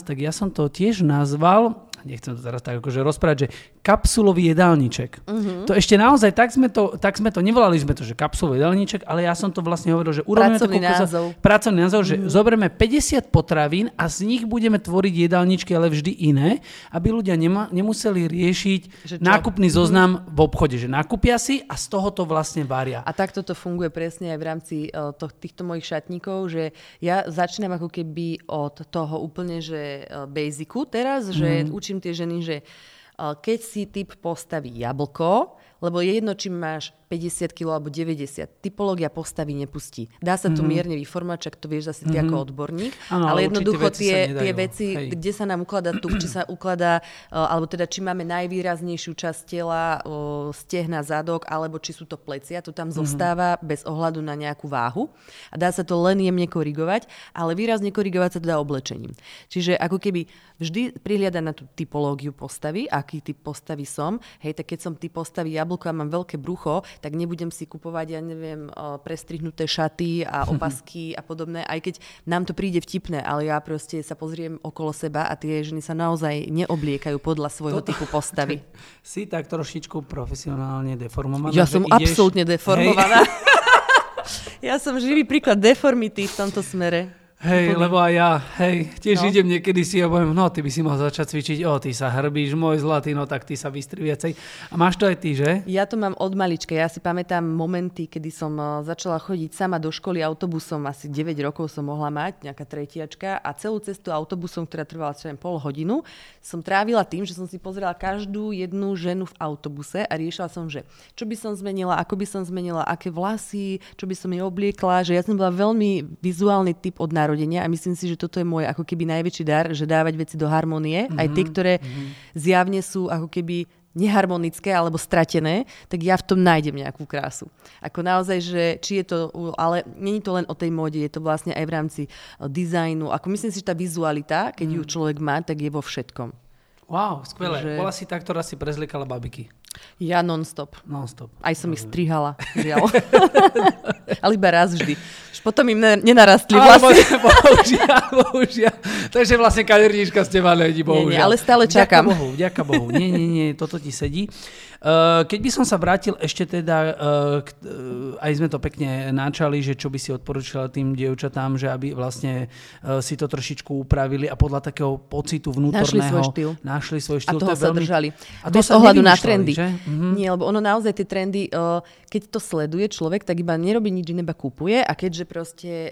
S1: tak ja som to tiež nazval nechcem to teraz tak akože rozprávať, že kapsulový jedálniček. Uh-huh. To ešte naozaj, tak sme, to, tak sme to, nevolali sme to, že kapsulový jedálniček, ale ja som to vlastne hovoril, že urobíme
S2: pracovný názov.
S1: pracovný názov, uh-huh. že mhm. zoberieme 50 potravín a z nich budeme tvoriť jedálničky, ale vždy iné, aby ľudia nema, nemuseli riešiť nákupný zoznam uh-huh. v obchode, že nakúpia si a z toho to vlastne varia.
S2: A takto to funguje presne aj v rámci uh, to, týchto mojich šatníkov, že ja začínam ako keby od toho úplne, že uh, basicu teraz, že uh-huh. učím tie ženy, že keď si typ postaví jablko, lebo je jedno, či máš 50 kg alebo 90. Typológia postavy nepustí. Dá sa to mm-hmm. mierne vyformovať, čak to vieš zase ty mm-hmm. ako odborník, ano, ale jednoducho tie, tie veci, Hej. kde sa nám ukladá tu, či sa ukladá, alebo teda či máme najvýraznejšiu časť tela, stehna, zadok, alebo či sú to plecia, to tam mm-hmm. zostáva bez ohľadu na nejakú váhu. A dá sa to len jemne korigovať, ale výrazne korigovať sa to dá oblečením. Čiže ako keby vždy prihliada na tú typológiu postavy, aký typ postavy som. Hej, tak keď som typ postavy jablko a mám veľké brucho, tak nebudem si kupovať, ja neviem, prestrihnuté šaty a opasky a podobné, aj keď nám to príde vtipné, ale ja proste sa pozriem okolo seba a tie ženy sa naozaj neobliekajú podľa svojho to, typu postavy.
S1: Si tak trošičku profesionálne deformovaná.
S2: Ja som ideš... absolútne deformovaná. ja som živý príklad deformity v tomto smere.
S1: Hej, lebo aj ja, hej, tiež no. idem niekedy si a poviem, no ty by si mal začať cvičiť, o ty sa hrbíš, môj zlatý, no tak ty sa vystri viacej. A máš to aj ty, že?
S2: Ja to mám od malička. Ja si pamätám momenty, kedy som uh, začala chodiť sama do školy autobusom, asi 9 rokov som mohla mať, nejaká tretiačka a celú cestu autobusom, ktorá trvala čo pol hodinu, som trávila tým, že som si pozrela každú jednu ženu v autobuse a riešila som, že čo by som zmenila, ako by som zmenila, aké vlasy, čo by som jej obliekla, že ja som bola veľmi vizuálny typ od narodenia a myslím si, že toto je môj ako keby najväčší dar, že dávať veci do harmonie, mm-hmm. aj tie, ktoré mm-hmm. zjavne sú ako keby neharmonické alebo stratené, tak ja v tom nájdem nejakú krásu. Ako naozaj, že či je to, ale není to len o tej móde, je to vlastne aj v rámci e, dizajnu. Ako myslím si, že tá vizualita, keď mm. ju človek má, tak je vo všetkom.
S1: Wow, skvelé. Že... Bola si tá, ktorá si prezlikala babiky.
S2: Ja non-stop.
S1: Non-stop.
S2: Aj som ich strihala, žiaľ. Ale iba raz vždy. Už potom im nenarastli vlasy.
S1: bohužiaľ, bohužiaľ. Takže vlastne kaderníčka z teba není, bohužiaľ. Nie, nie,
S2: ale stále čakám.
S1: Vďaka Bohu, vďaka Bohu. Nie, nie, nie, toto ti sedí. Eh, keď by som sa vrátil ešte teda, eh, eh, aj sme to pekne načali, že čo by si odporúčala tým dievčatám, že aby vlastne si to trošičku upravili a podľa takého pocitu vnútorného...
S2: Našli svoj štýl.
S1: Našli svoj štýl.
S2: A toho sa veľmi... držali. A to Bez ohľadu na trendy. Že? Mhm. Nie, lebo ono naozaj tie trendy, keď to sleduje človek, tak iba nerobí nič, iba kúpuje a keďže proste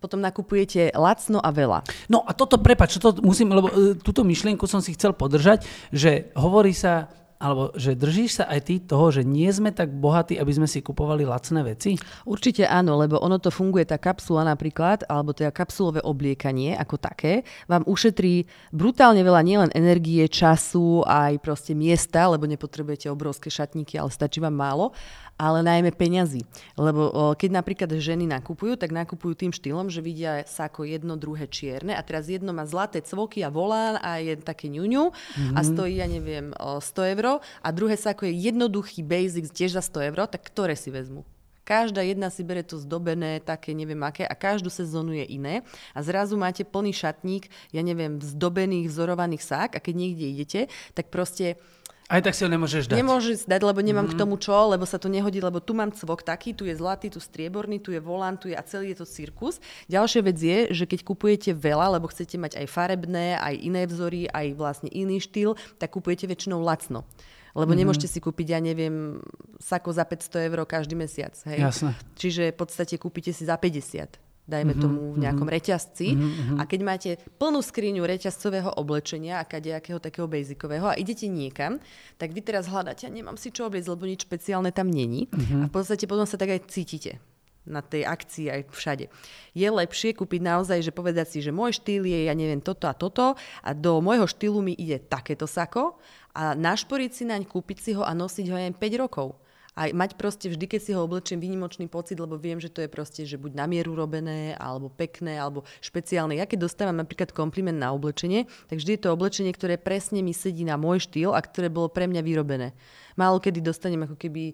S2: potom nakupujete lacno a veľa.
S1: No a toto, prepač, toto musím, lebo túto myšlienku som si chcel podržať, že hovorí sa alebo že držíš sa aj ty toho, že nie sme tak bohatí, aby sme si kupovali lacné veci?
S2: Určite áno, lebo ono to funguje, tá kapsula napríklad, alebo teda kapsulové obliekanie ako také, vám ušetrí brutálne veľa nielen energie, času, aj proste miesta, lebo nepotrebujete obrovské šatníky, ale stačí vám málo ale najmä peňazí. Lebo keď napríklad ženy nakupujú, tak nakupujú tým štýlom, že vidia sako jedno, druhé čierne a teraz jedno má zlaté cvoky a volán a je také ňuňu mm-hmm. a stojí, ja neviem, o 100 eur a druhé sako je jednoduchý basic tiež za 100 eur, tak ktoré si vezmu? Každá jedna si bere to zdobené, také neviem aké a každú sezónu je iné. A zrazu máte plný šatník, ja neviem, zdobených, vzorovaných sák a keď niekde idete, tak proste
S1: aj tak si ho nemôžeš dať.
S2: Nemôžeš dať, lebo nemám mm-hmm. k tomu čo, lebo sa to nehodí, lebo tu mám cvok taký, tu je zlatý, tu strieborný, tu je volán, tu je a celý je to cirkus. Ďalšia vec je, že keď kupujete veľa, lebo chcete mať aj farebné, aj iné vzory, aj vlastne iný štýl, tak kupujete väčšinou lacno. Lebo mm-hmm. nemôžete si kúpiť, ja neviem, sako za 500 eur každý mesiac. Hej?
S1: Jasne.
S2: Čiže v podstate kúpite si za 50 dajme mm-hmm, tomu v nejakom mm-hmm. reťazci. Mm-hmm. A keď máte plnú skriňu reťazcového oblečenia a kadejakého takého basicového a idete niekam, tak vy teraz hľadáte, a nemám si čo obliecť, lebo nič špeciálne tam není. Mm-hmm. A v podstate potom sa tak aj cítite na tej akcii aj všade. Je lepšie kúpiť naozaj, že povedať si, že môj štýl je, ja neviem, toto a toto a do môjho štýlu mi ide takéto sako a našporiť si naň, kúpiť si ho a nosiť ho aj 5 rokov a mať proste vždy, keď si ho oblečím, výnimočný pocit, lebo viem, že to je proste, že buď na mieru robené, alebo pekné, alebo špeciálne. Ja keď dostávam napríklad kompliment na oblečenie, tak vždy je to oblečenie, ktoré presne mi sedí na môj štýl a ktoré bolo pre mňa vyrobené. Málo kedy dostanem ako keby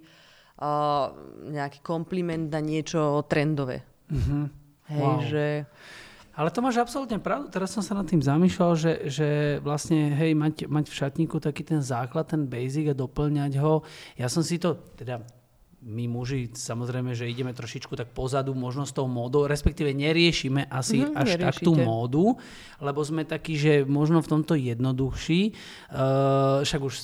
S2: uh, nejaký kompliment na niečo trendové. Mm-hmm. Hej, wow. že...
S1: Ale to máš absolútne pravdu. Teraz som sa nad tým zamýšľal, že, že vlastne, hej, mať, mať v šatníku taký ten základ, ten basic a doplňať ho. Ja som si to, teda my muži samozrejme, že ideme trošičku tak pozadu možno s tou módou, respektíve neriešime asi mm, až neriešite. tak tú módu, lebo sme takí, že možno v tomto jednoduchší. Uh, však už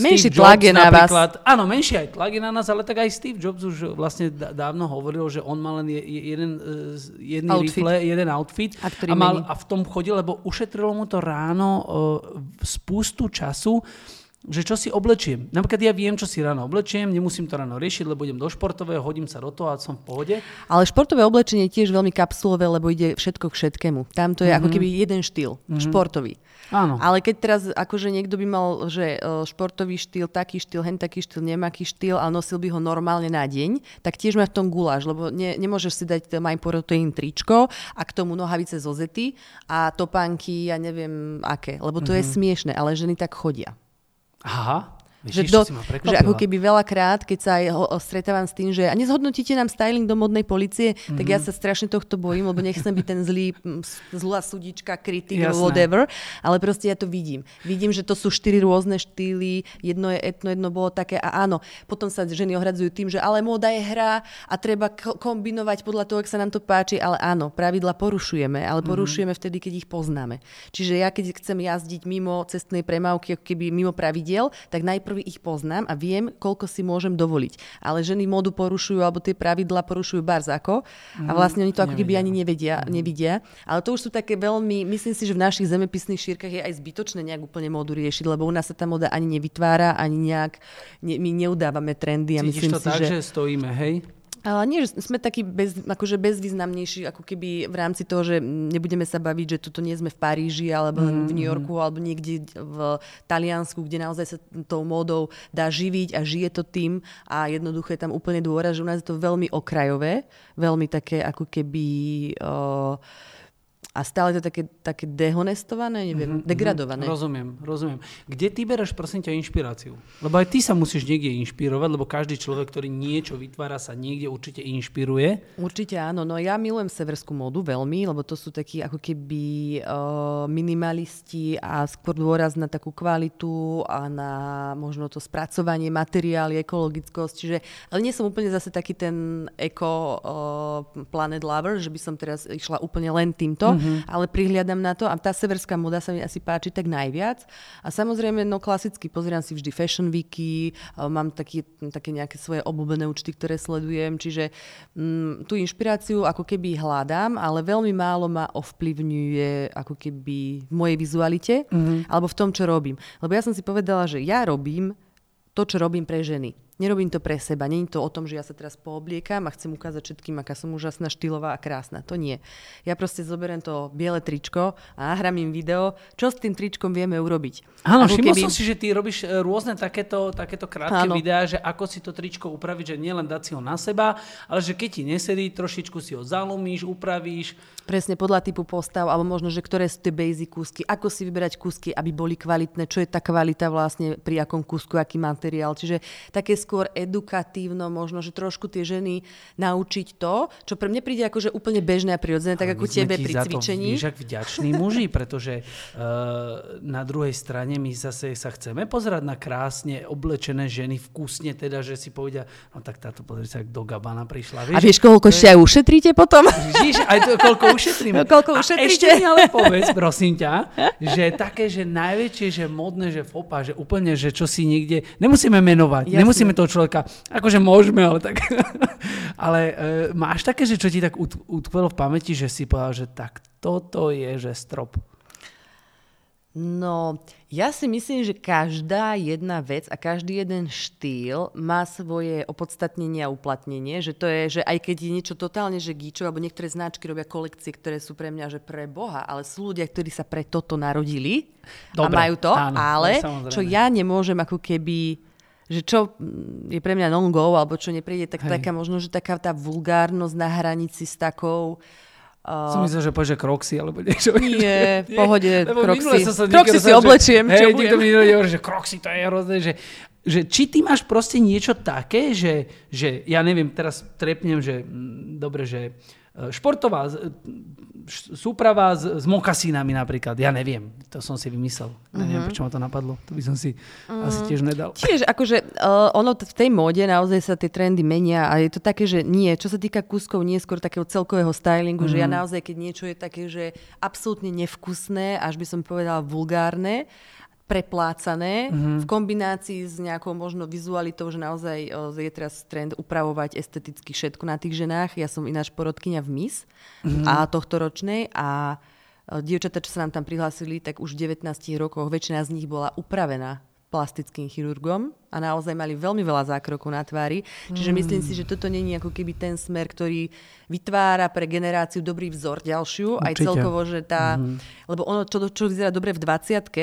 S2: menší
S1: Steve tlak
S2: Jobs je na vás.
S1: Áno, menší aj tlak je na nás, ale tak aj Steve Jobs už vlastne dávno hovoril, že on mal len jeden, e, jedný outfit. rifle, jeden outfit a, a, mal, a v tom chodil, lebo ušetrilo mu to ráno uh, spustu času, že čo si oblečiem. Napríklad ja viem, čo si ráno oblečiem, nemusím to ráno riešiť, lebo idem do športového, hodím sa do toho a som v pohode.
S2: Ale športové oblečenie je tiež veľmi kapsulové, lebo ide všetko k všetkému. Tam to je mm-hmm. ako mhm. keby jeden štýl, mm-hmm. športový.
S1: Áno.
S2: Ale keď teraz akože niekto by mal, že e, športový štýl, taký štýl, hen taký štýl, nemaký štýl a nosil by ho normálne na deň, tak tiež má v tom guláš, lebo ne, nemôžeš si dať My Protein tričko a k tomu nohavice zo zety a topánky, ja neviem aké, lebo to mm-hmm. je mhm. smiešne, ale ženy tak chodia.
S1: Aha. Že, do, že
S2: ako keby veľakrát, keď sa aj stretávam s tým, že a nezhodnotíte nám styling do modnej policie, mm-hmm. tak ja mhm. sa strašne tohto bojím, lebo nechcem byť ten zlý, zlá sudička, kritik, whatever, ale proste ja to vidím. Vidím, že to sú štyri rôzne štýly, jedno je etno, jedno bolo také a áno, potom sa ženy ohradzujú tým, že ale móda je hra a treba kombinovať podľa toho, ak sa nám to páči, ale áno, pravidla porušujeme, ale mhm. porušujeme mm-hmm. vtedy, keď ich poznáme. Čiže ja, keď chcem jazdiť mimo cestnej premávky, keby mimo pravidiel, tak najprv prvý ich poznám a viem, koľko si môžem dovoliť. Ale ženy modu porušujú alebo tie pravidla porušujú barzako a mhm. vlastne oni to ako keby ani nevedia, mm. nevidia. Ale to už sú také veľmi, myslím si, že v našich zemepisných šírkach je aj zbytočné nejak úplne modu riešiť, lebo u nás sa tá moda ani nevytvára, ani nejak, ne, my neudávame trendy. A
S1: myslím to si, tak, že... že stojíme, hej?
S2: Ale nie, že sme takí bez, akože bezvýznamnejší, ako keby v rámci toho, že nebudeme sa baviť, že tuto nie sme v Paríži, alebo mm, v New Yorku, alebo niekde v Taliansku, kde naozaj sa tou módou dá živiť a žije to tým. A jednoducho je tam úplne dôraz, že u nás je to veľmi okrajové, veľmi také ako keby... Uh, a stále to také, také dehonestované, neviem, mm-hmm, degradované.
S1: Rozumiem, rozumiem. Kde ty bereš, prosím ťa, inšpiráciu? Lebo aj ty sa musíš niekde inšpirovať, lebo každý človek, ktorý niečo vytvára, sa niekde určite inšpiruje.
S2: Určite áno. No ja milujem severskú modu veľmi, lebo to sú takí ako keby uh, minimalisti a skôr dôraz na takú kvalitu a na možno to spracovanie, materiály, ekologickosť. Čiže, ale nie som úplne zase taký ten eko uh, planet lover, že by som teraz išla úplne len týmto. Mm-hmm mm-hmm. ale prihliadam na to a tá severská moda sa mi asi páči tak najviac. A samozrejme, no klasicky pozerám si vždy fashion weeky, mám taký, také nejaké svoje obľúbené účty, ktoré sledujem, čiže mm, tú inšpiráciu ako keby hľadám, ale veľmi málo ma ovplyvňuje ako keby v mojej vizualite mm-hmm. alebo v tom, čo robím. Lebo ja som si povedala, že ja robím to, čo robím pre ženy. Nerobím to pre seba. Není to o tom, že ja sa teraz poobliekam a chcem ukázať všetkým, aká som úžasná, štýlová a krásna. To nie. Ja proste zoberiem to biele tričko a nahrám im video, čo s tým tričkom vieme urobiť.
S1: Áno, všimol keby... som si, že ty robíš e, rôzne takéto, takéto krátke Áno. videá, že ako si to tričko upraviť, že nielen dať si ho na seba, ale že keď ti nesedí, trošičku si ho zalumíš, upravíš.
S2: Presne podľa typu postav, alebo možno, že ktoré sú tie basic kúsky, ako si vyberať kúsky, aby boli kvalitné, čo je tá kvalita vlastne pri akom kúsku, aký materiál. Čiže také skôr edukatívno, možno, že trošku tie ženy naučiť to, čo pre mňa príde ako že úplne bežné a prirodzené, tak ako tebe pri cvičení.
S1: My vďační muži, pretože uh, na druhej strane my zase sa chceme pozerať na krásne oblečené ženy vkusne, teda, že si povedia, no tak táto pozri sa, do Gabana prišla.
S2: Vieš, a vieš, koľko ešte aj ušetríte potom?
S1: Víš, aj to, koľko ušetríme.
S2: No, koľko ušetríte? A
S1: ešte mi ale povedz, prosím ťa, že také, že najväčšie, že modné, že fopa, že úplne, že čo si niekde, nemusíme menovať, Jasne. nemusíme toho človeka akože môžeme, ale tak. ale e, máš také, že čo ti tak utkvelo v pamäti, že si povedal, že tak toto je, že strop.
S2: No, ja si myslím, že každá jedna vec a každý jeden štýl má svoje opodstatnenie a uplatnenie, že to je, že aj keď je niečo totálne, že gíčo, alebo niektoré značky robia kolekcie, ktoré sú pre mňa, že pre Boha, ale sú ľudia, ktorí sa pre toto narodili Dobre, a majú to, áno, ale čo ja nemôžem ako keby že čo je pre mňa non-go, alebo čo nepríde, tak Hej. taká možno, že taká tá vulgárnosť na hranici s takou
S1: Uh, Som myslel, že povieš, že kroxy, alebo niečo.
S2: Nie, v pohode, kroxy. Kroxy si oblečiem.
S1: Hej, niekto mi hovorí, že kroxy to je hrozné, že, že či ty máš proste niečo také, že, že ja neviem, teraz trepnem, že m, dobre, že e, športová súprava s, s mokasínami napríklad. Ja neviem, to som si vymyslel. Ja neviem, uh-huh. prečo ma to napadlo. To by som si uh-huh. asi tiež nedal.
S2: Tiež akože uh, ono v tej móde naozaj sa tie trendy menia a je to také, že nie. Čo sa týka kúskov, nie skôr takého celkového stylingu, uh-huh. že ja mhm. naozaj, keď niečo je také, že absolútne nevkusné, až by som povedala vulgárne, preplácané mm-hmm. v kombinácii s nejakou možno vizualitou, že naozaj je teraz trend upravovať esteticky všetko na tých ženách. Ja som ináč porodkynia v MIS mm-hmm. a tohto ročnej a dievčatá, čo sa nám tam prihlásili, tak už v 19 rokoch väčšina z nich bola upravená plastickým chirurgom a naozaj mali veľmi veľa zákrokov na tvári. Čiže mm. myslím si, že toto není ako keby ten smer, ktorý vytvára pre generáciu dobrý vzor ďalšiu. Určite. Aj celkovo, že tá... Mm. Lebo ono, čo, čo vyzerá dobre v 20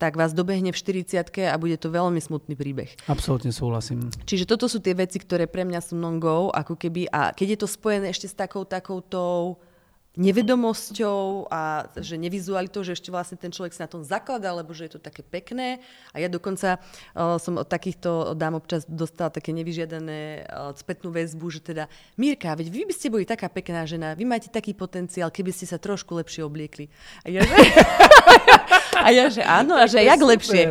S2: tak vás dobehne v 40 a bude to veľmi smutný príbeh.
S1: Absolútne súhlasím.
S2: Čiže toto sú tie veci, ktoré pre mňa sú non-go, ako keby, a keď je to spojené ešte s takou, takoutou nevedomosťou a že nevizualitou, že ešte vlastne ten človek sa na tom zaklada, lebo že je to také pekné. A ja dokonca uh, som od takýchto dám občas dostala také nevyžiadané uh, spätnú väzbu, že teda Mírka, veď vy by ste boli taká pekná žena, vy máte taký potenciál, keby ste sa trošku lepšie obliekli. A ja, že, a ja, že áno, a že jak super, lepšie.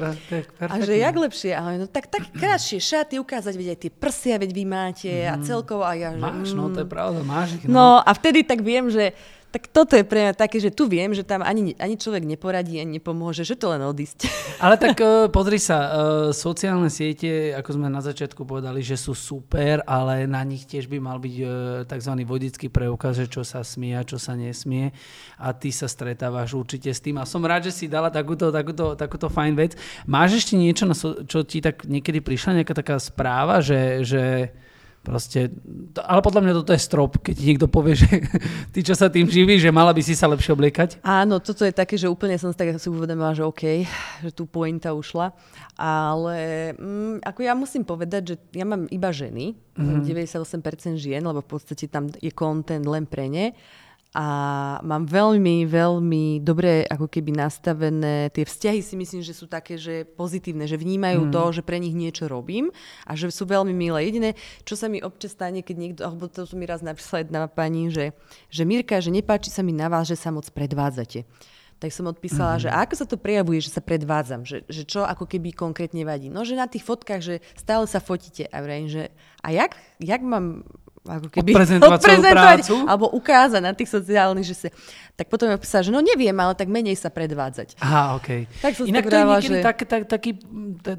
S2: A že jak lepšie. A no tak, tak krátšie šaty ukázať, veď aj tie prsia, veď vy máte mm. a celkovo. A ja,
S1: že, máš, no to je mm. pravda, máš ich.
S2: No. no a vtedy tak viem, že tak toto je pre mňa také, že tu viem, že tam ani, ani človek neporadí, ani nepomôže, že to len odísť.
S1: Ale tak uh, pozri sa, uh, sociálne siete, ako sme na začiatku povedali, že sú super, ale na nich tiež by mal byť uh, tzv. vodický preukaz, že čo sa smie a čo sa nesmie. A ty sa stretávaš určite s tým. A som rád, že si dala takúto, takúto, takúto fajn vec. Máš ešte niečo, čo ti tak niekedy prišla, nejaká taká správa, že, že Proste, to, ale podľa mňa toto je strop, keď ti niekto povie, že ty, čo sa tým živí, že mala by si sa lepšie obliekať.
S2: Áno, toto je také, že úplne som si tak si uvedomila, že OK, že tu pointa ušla. Ale mm, ako ja musím povedať, že ja mám iba ženy, mm-hmm. 98% žien, lebo v podstate tam je content len pre ne a mám veľmi, veľmi dobre ako keby nastavené, tie vzťahy si myslím, že sú také, že pozitívne, že vnímajú mm. to, že pre nich niečo robím a že sú veľmi milé. Jediné, čo sa mi občas stane, keď niekto, alebo to mi raz napísala jedna pani, že, že Mirka, že nepáči sa mi na vás, že sa moc predvádzate tak som odpísala, mm-hmm. že ako sa to prejavuje, že sa predvádzam, že, že čo ako keby konkrétne vadí. No, že na tých fotkách, že stále sa fotíte a vrajím, že a jak, jak mám ako keby
S1: odprezentovať, odprezentovať prácu.
S2: alebo ukázať na tých sociálnych, že sa... Tak potom je písať, že no neviem, ale tak menej sa predvádzať.
S1: Aha, OK.
S2: Tak som
S1: Inak to je niekedy že... tak, tak, taký,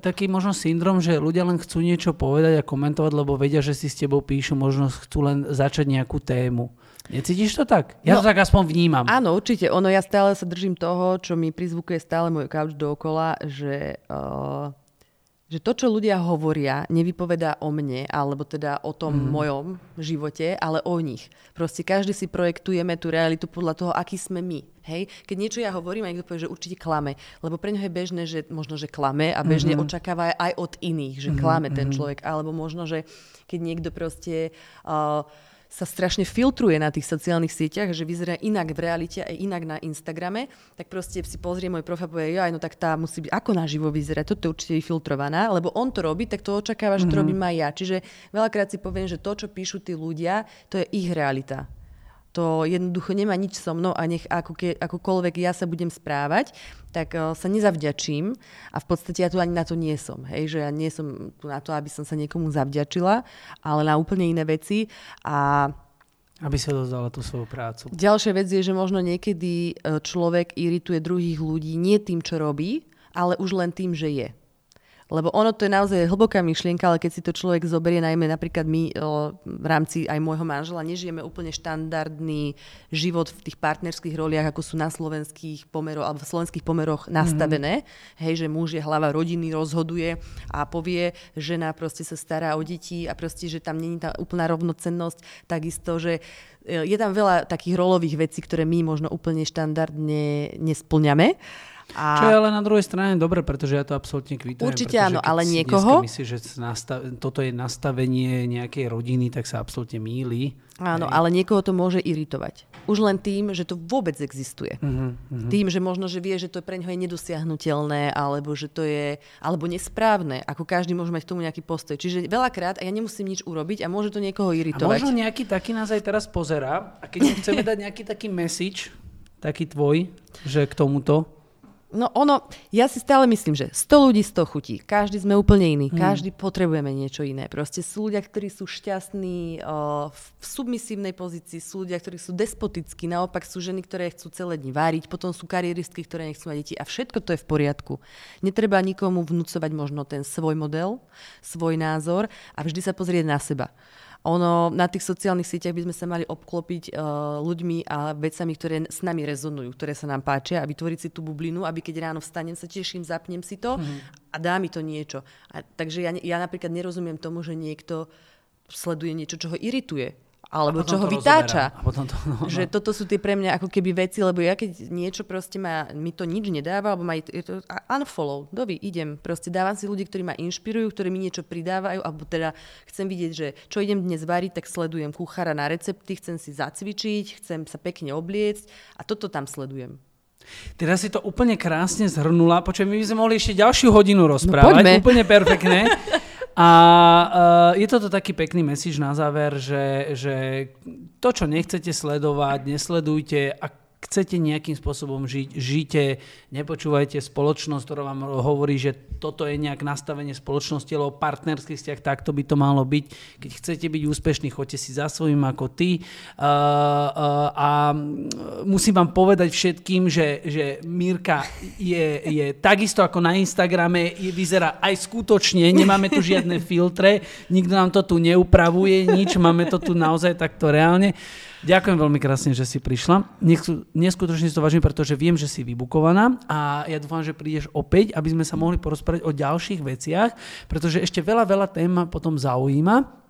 S1: taký možno syndrom, že ľudia len chcú niečo povedať a komentovať, lebo vedia, že si s tebou píšu, možno chcú len začať nejakú tému. Necítiš to tak? Ja no, to tak aspoň vnímam.
S2: Áno, určite. Ono, ja stále sa držím toho, čo mi prizvukuje stále môj couch dookola, že uh, že to, čo ľudia hovoria, nevypovedá o mne, alebo teda o tom mm. mojom živote, ale o nich. Proste každý si projektujeme tú realitu podľa toho, aký sme my. Hej? Keď niečo ja hovorím, a niekto povie, že určite klame. Lebo pre ňoho je bežné, že možno, že klame a bežne mm-hmm. očakáva aj od iných, že mm-hmm. klame ten mhm. človek. Alebo možno, že keď niekto proste... Uh, sa strašne filtruje na tých sociálnych sieťach, že vyzerá inak v realite a inak na Instagrame, tak proste si pozrie môj profil a povie, ja, no tak tá musí byť, ako naživo vyzerá, toto je určite vyfiltrovaná, lebo on to robí, tak to očakáva, že to mm-hmm. robím aj ja. Čiže veľakrát si poviem, že to, čo píšu tí ľudia, to je ich realita to jednoducho nemá nič so mnou a nech ako ke, akokoľvek ja sa budem správať, tak uh, sa nezavďačím a v podstate ja tu ani na to nie som. Hej, že ja nie som tu na to, aby som sa niekomu zavďačila, ale na úplne iné veci a
S1: aby sa dozdala tú svoju prácu.
S2: Ďalšia vec je, že možno niekedy e, človek irituje druhých ľudí nie tým, čo robí, ale už len tým, že je. Lebo ono to je naozaj hlboká myšlienka, ale keď si to človek zoberie, najmä napríklad my o, v rámci aj môjho manžela, nežijeme úplne štandardný život v tých partnerských roliach, ako sú na slovenských pomeroch alebo v slovenských pomeroch nastavené. Mm-hmm. Hej, že muž je hlava rodiny, rozhoduje a povie, žena proste sa stará o deti a proste, že tam není tá úplná rovnocennosť. Takisto, že e, je tam veľa takých rolových vecí, ktoré my možno úplne štandardne nesplňame.
S1: A... Čo je ale na druhej strane dobre, pretože ja to absolútne kvitujem.
S2: Určite áno, ale niekoho...
S1: Myslí, že nastav... toto je nastavenie nejakej rodiny, tak sa absolútne míli.
S2: Áno, Hej. ale niekoho to môže iritovať. Už len tým, že to vôbec existuje. Uh-huh, uh-huh. Tým, že možno, že vie, že to pre neho je nedosiahnutelné, alebo že to je alebo nesprávne. Ako každý môže mať k tomu nejaký postoj. Čiže veľakrát a ja nemusím nič urobiť a môže to niekoho iritovať.
S1: A možno nejaký taký nás aj teraz pozera a keď chceme dať nejaký taký message, taký tvoj, že k tomuto,
S2: No ono, ja si stále myslím, že 100 ľudí 100 chutí. Každý sme úplne iný. Hmm. Každý potrebujeme niečo iné. Proste sú ľudia, ktorí sú šťastní o, v submisívnej pozícii, sú ľudia, ktorí sú despotickí, naopak sú ženy, ktoré chcú celé dni váriť, potom sú karieristky, ktoré nechcú mať deti a všetko to je v poriadku. Netreba nikomu vnúcovať možno ten svoj model, svoj názor a vždy sa pozrieť na seba. Ono, na tých sociálnych sieťach by sme sa mali obklopiť uh, ľuďmi a vecami, ktoré s nami rezonujú, ktoré sa nám páčia a vytvoriť si tú bublinu, aby keď ráno vstanem, sa teším, zapnem si to mm-hmm. a dá mi to niečo. A, takže ja, ja napríklad nerozumiem tomu, že niekto sleduje niečo, čo ho irituje alebo čo ho vytáča. To, no, no. Že toto sú tie pre mňa ako keby veci, lebo ja keď niečo proste ma, mi to nič nedáva, alebo ma je to unfollow, dovi, idem. Proste dávam si ľudí, ktorí ma inšpirujú, ktorí mi niečo pridávajú, alebo teda chcem vidieť, že čo idem dnes variť, tak sledujem kuchára na recepty, chcem si zacvičiť, chcem sa pekne obliecť a toto tam sledujem.
S1: Teraz si to úplne krásne zhrnula. Počujem, my by sme mohli ešte ďalšiu hodinu rozprávať. No, úplne perfektné. A uh, je toto taký pekný message na záver, že, že to, čo nechcete sledovať, nesledujte. Ak chcete nejakým spôsobom žiť, žite, nepočúvajte spoločnosť, ktorá vám hovorí, že toto je nejak nastavenie spoločnosti, alebo partnerský vzťah, takto by to malo byť. Keď chcete byť úspešní, choďte si za svojím ako ty. Uh, uh, a musím vám povedať všetkým, že, že Mirka je, je takisto ako na Instagrame, je, vyzerá aj skutočne, nemáme tu žiadne filtre, nikto nám to tu neupravuje, nič, máme to tu naozaj takto reálne. Ďakujem veľmi krásne, že si prišla. Neskutočne si to vážim, pretože viem, že si vybukovaná a ja dúfam, že prídeš opäť, aby sme sa mohli porozprávať o ďalších veciach, pretože ešte veľa, veľa tém ma potom zaujíma.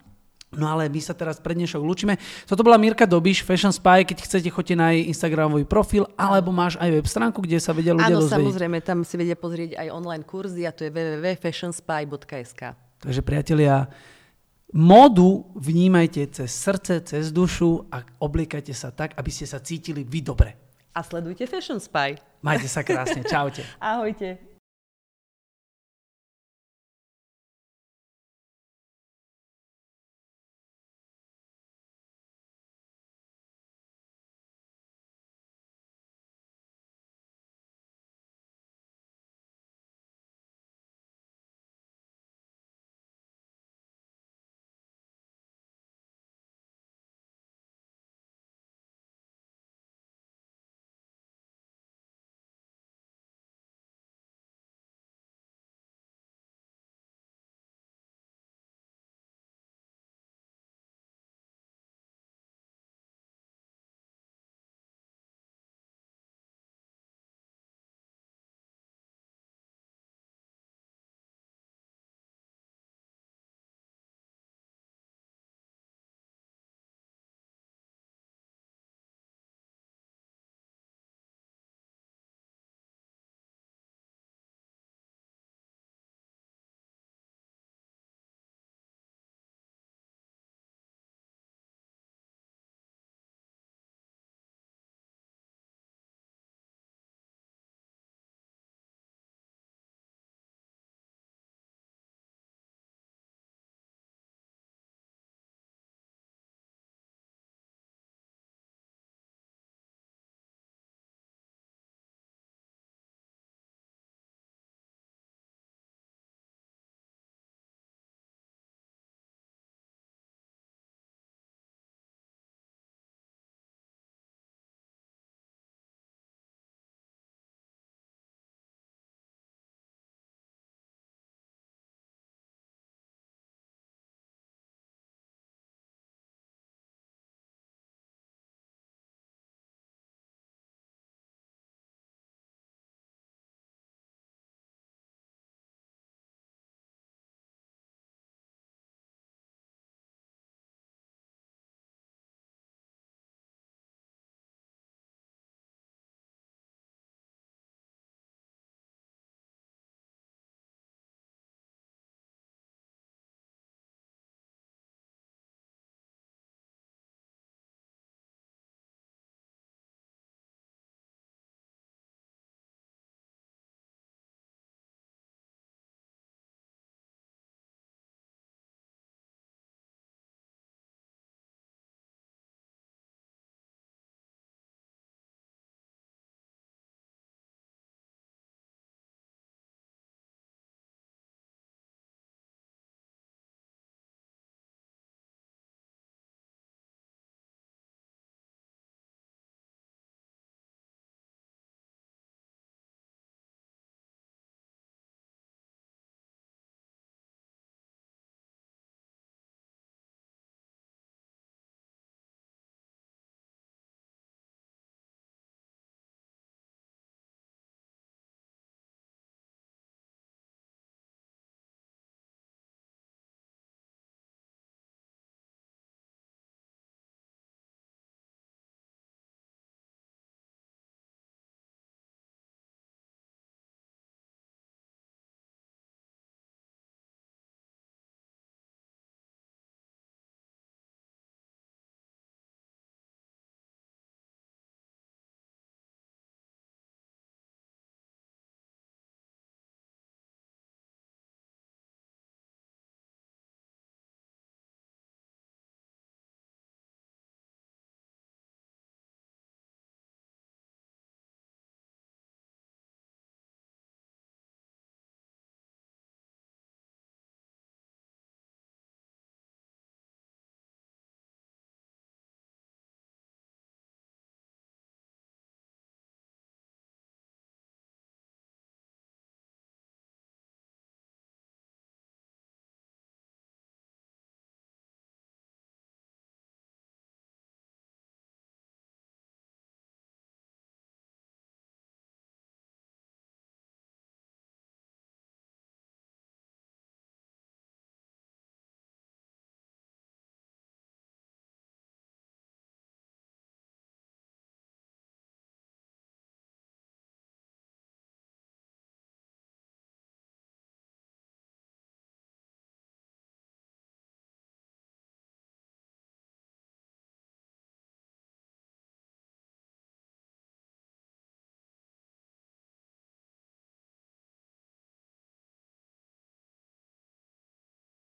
S1: No ale my sa teraz pred dnešok lúčime. Toto bola Mirka Dobiš, Fashion Spy, keď chcete, choďte na jej Instagramový profil, alebo máš aj web stránku, kde sa vedia ľudia Áno,
S2: dozvedieť. samozrejme, tam si vedia pozrieť aj online kurzy a to je www.fashionspy.sk.
S1: Takže priatelia, Módu vnímajte cez srdce, cez dušu a obliekajte sa tak, aby ste sa cítili vy dobre.
S2: A sledujte Fashion Spy.
S1: Majte sa krásne. Čaute.
S2: Ahojte.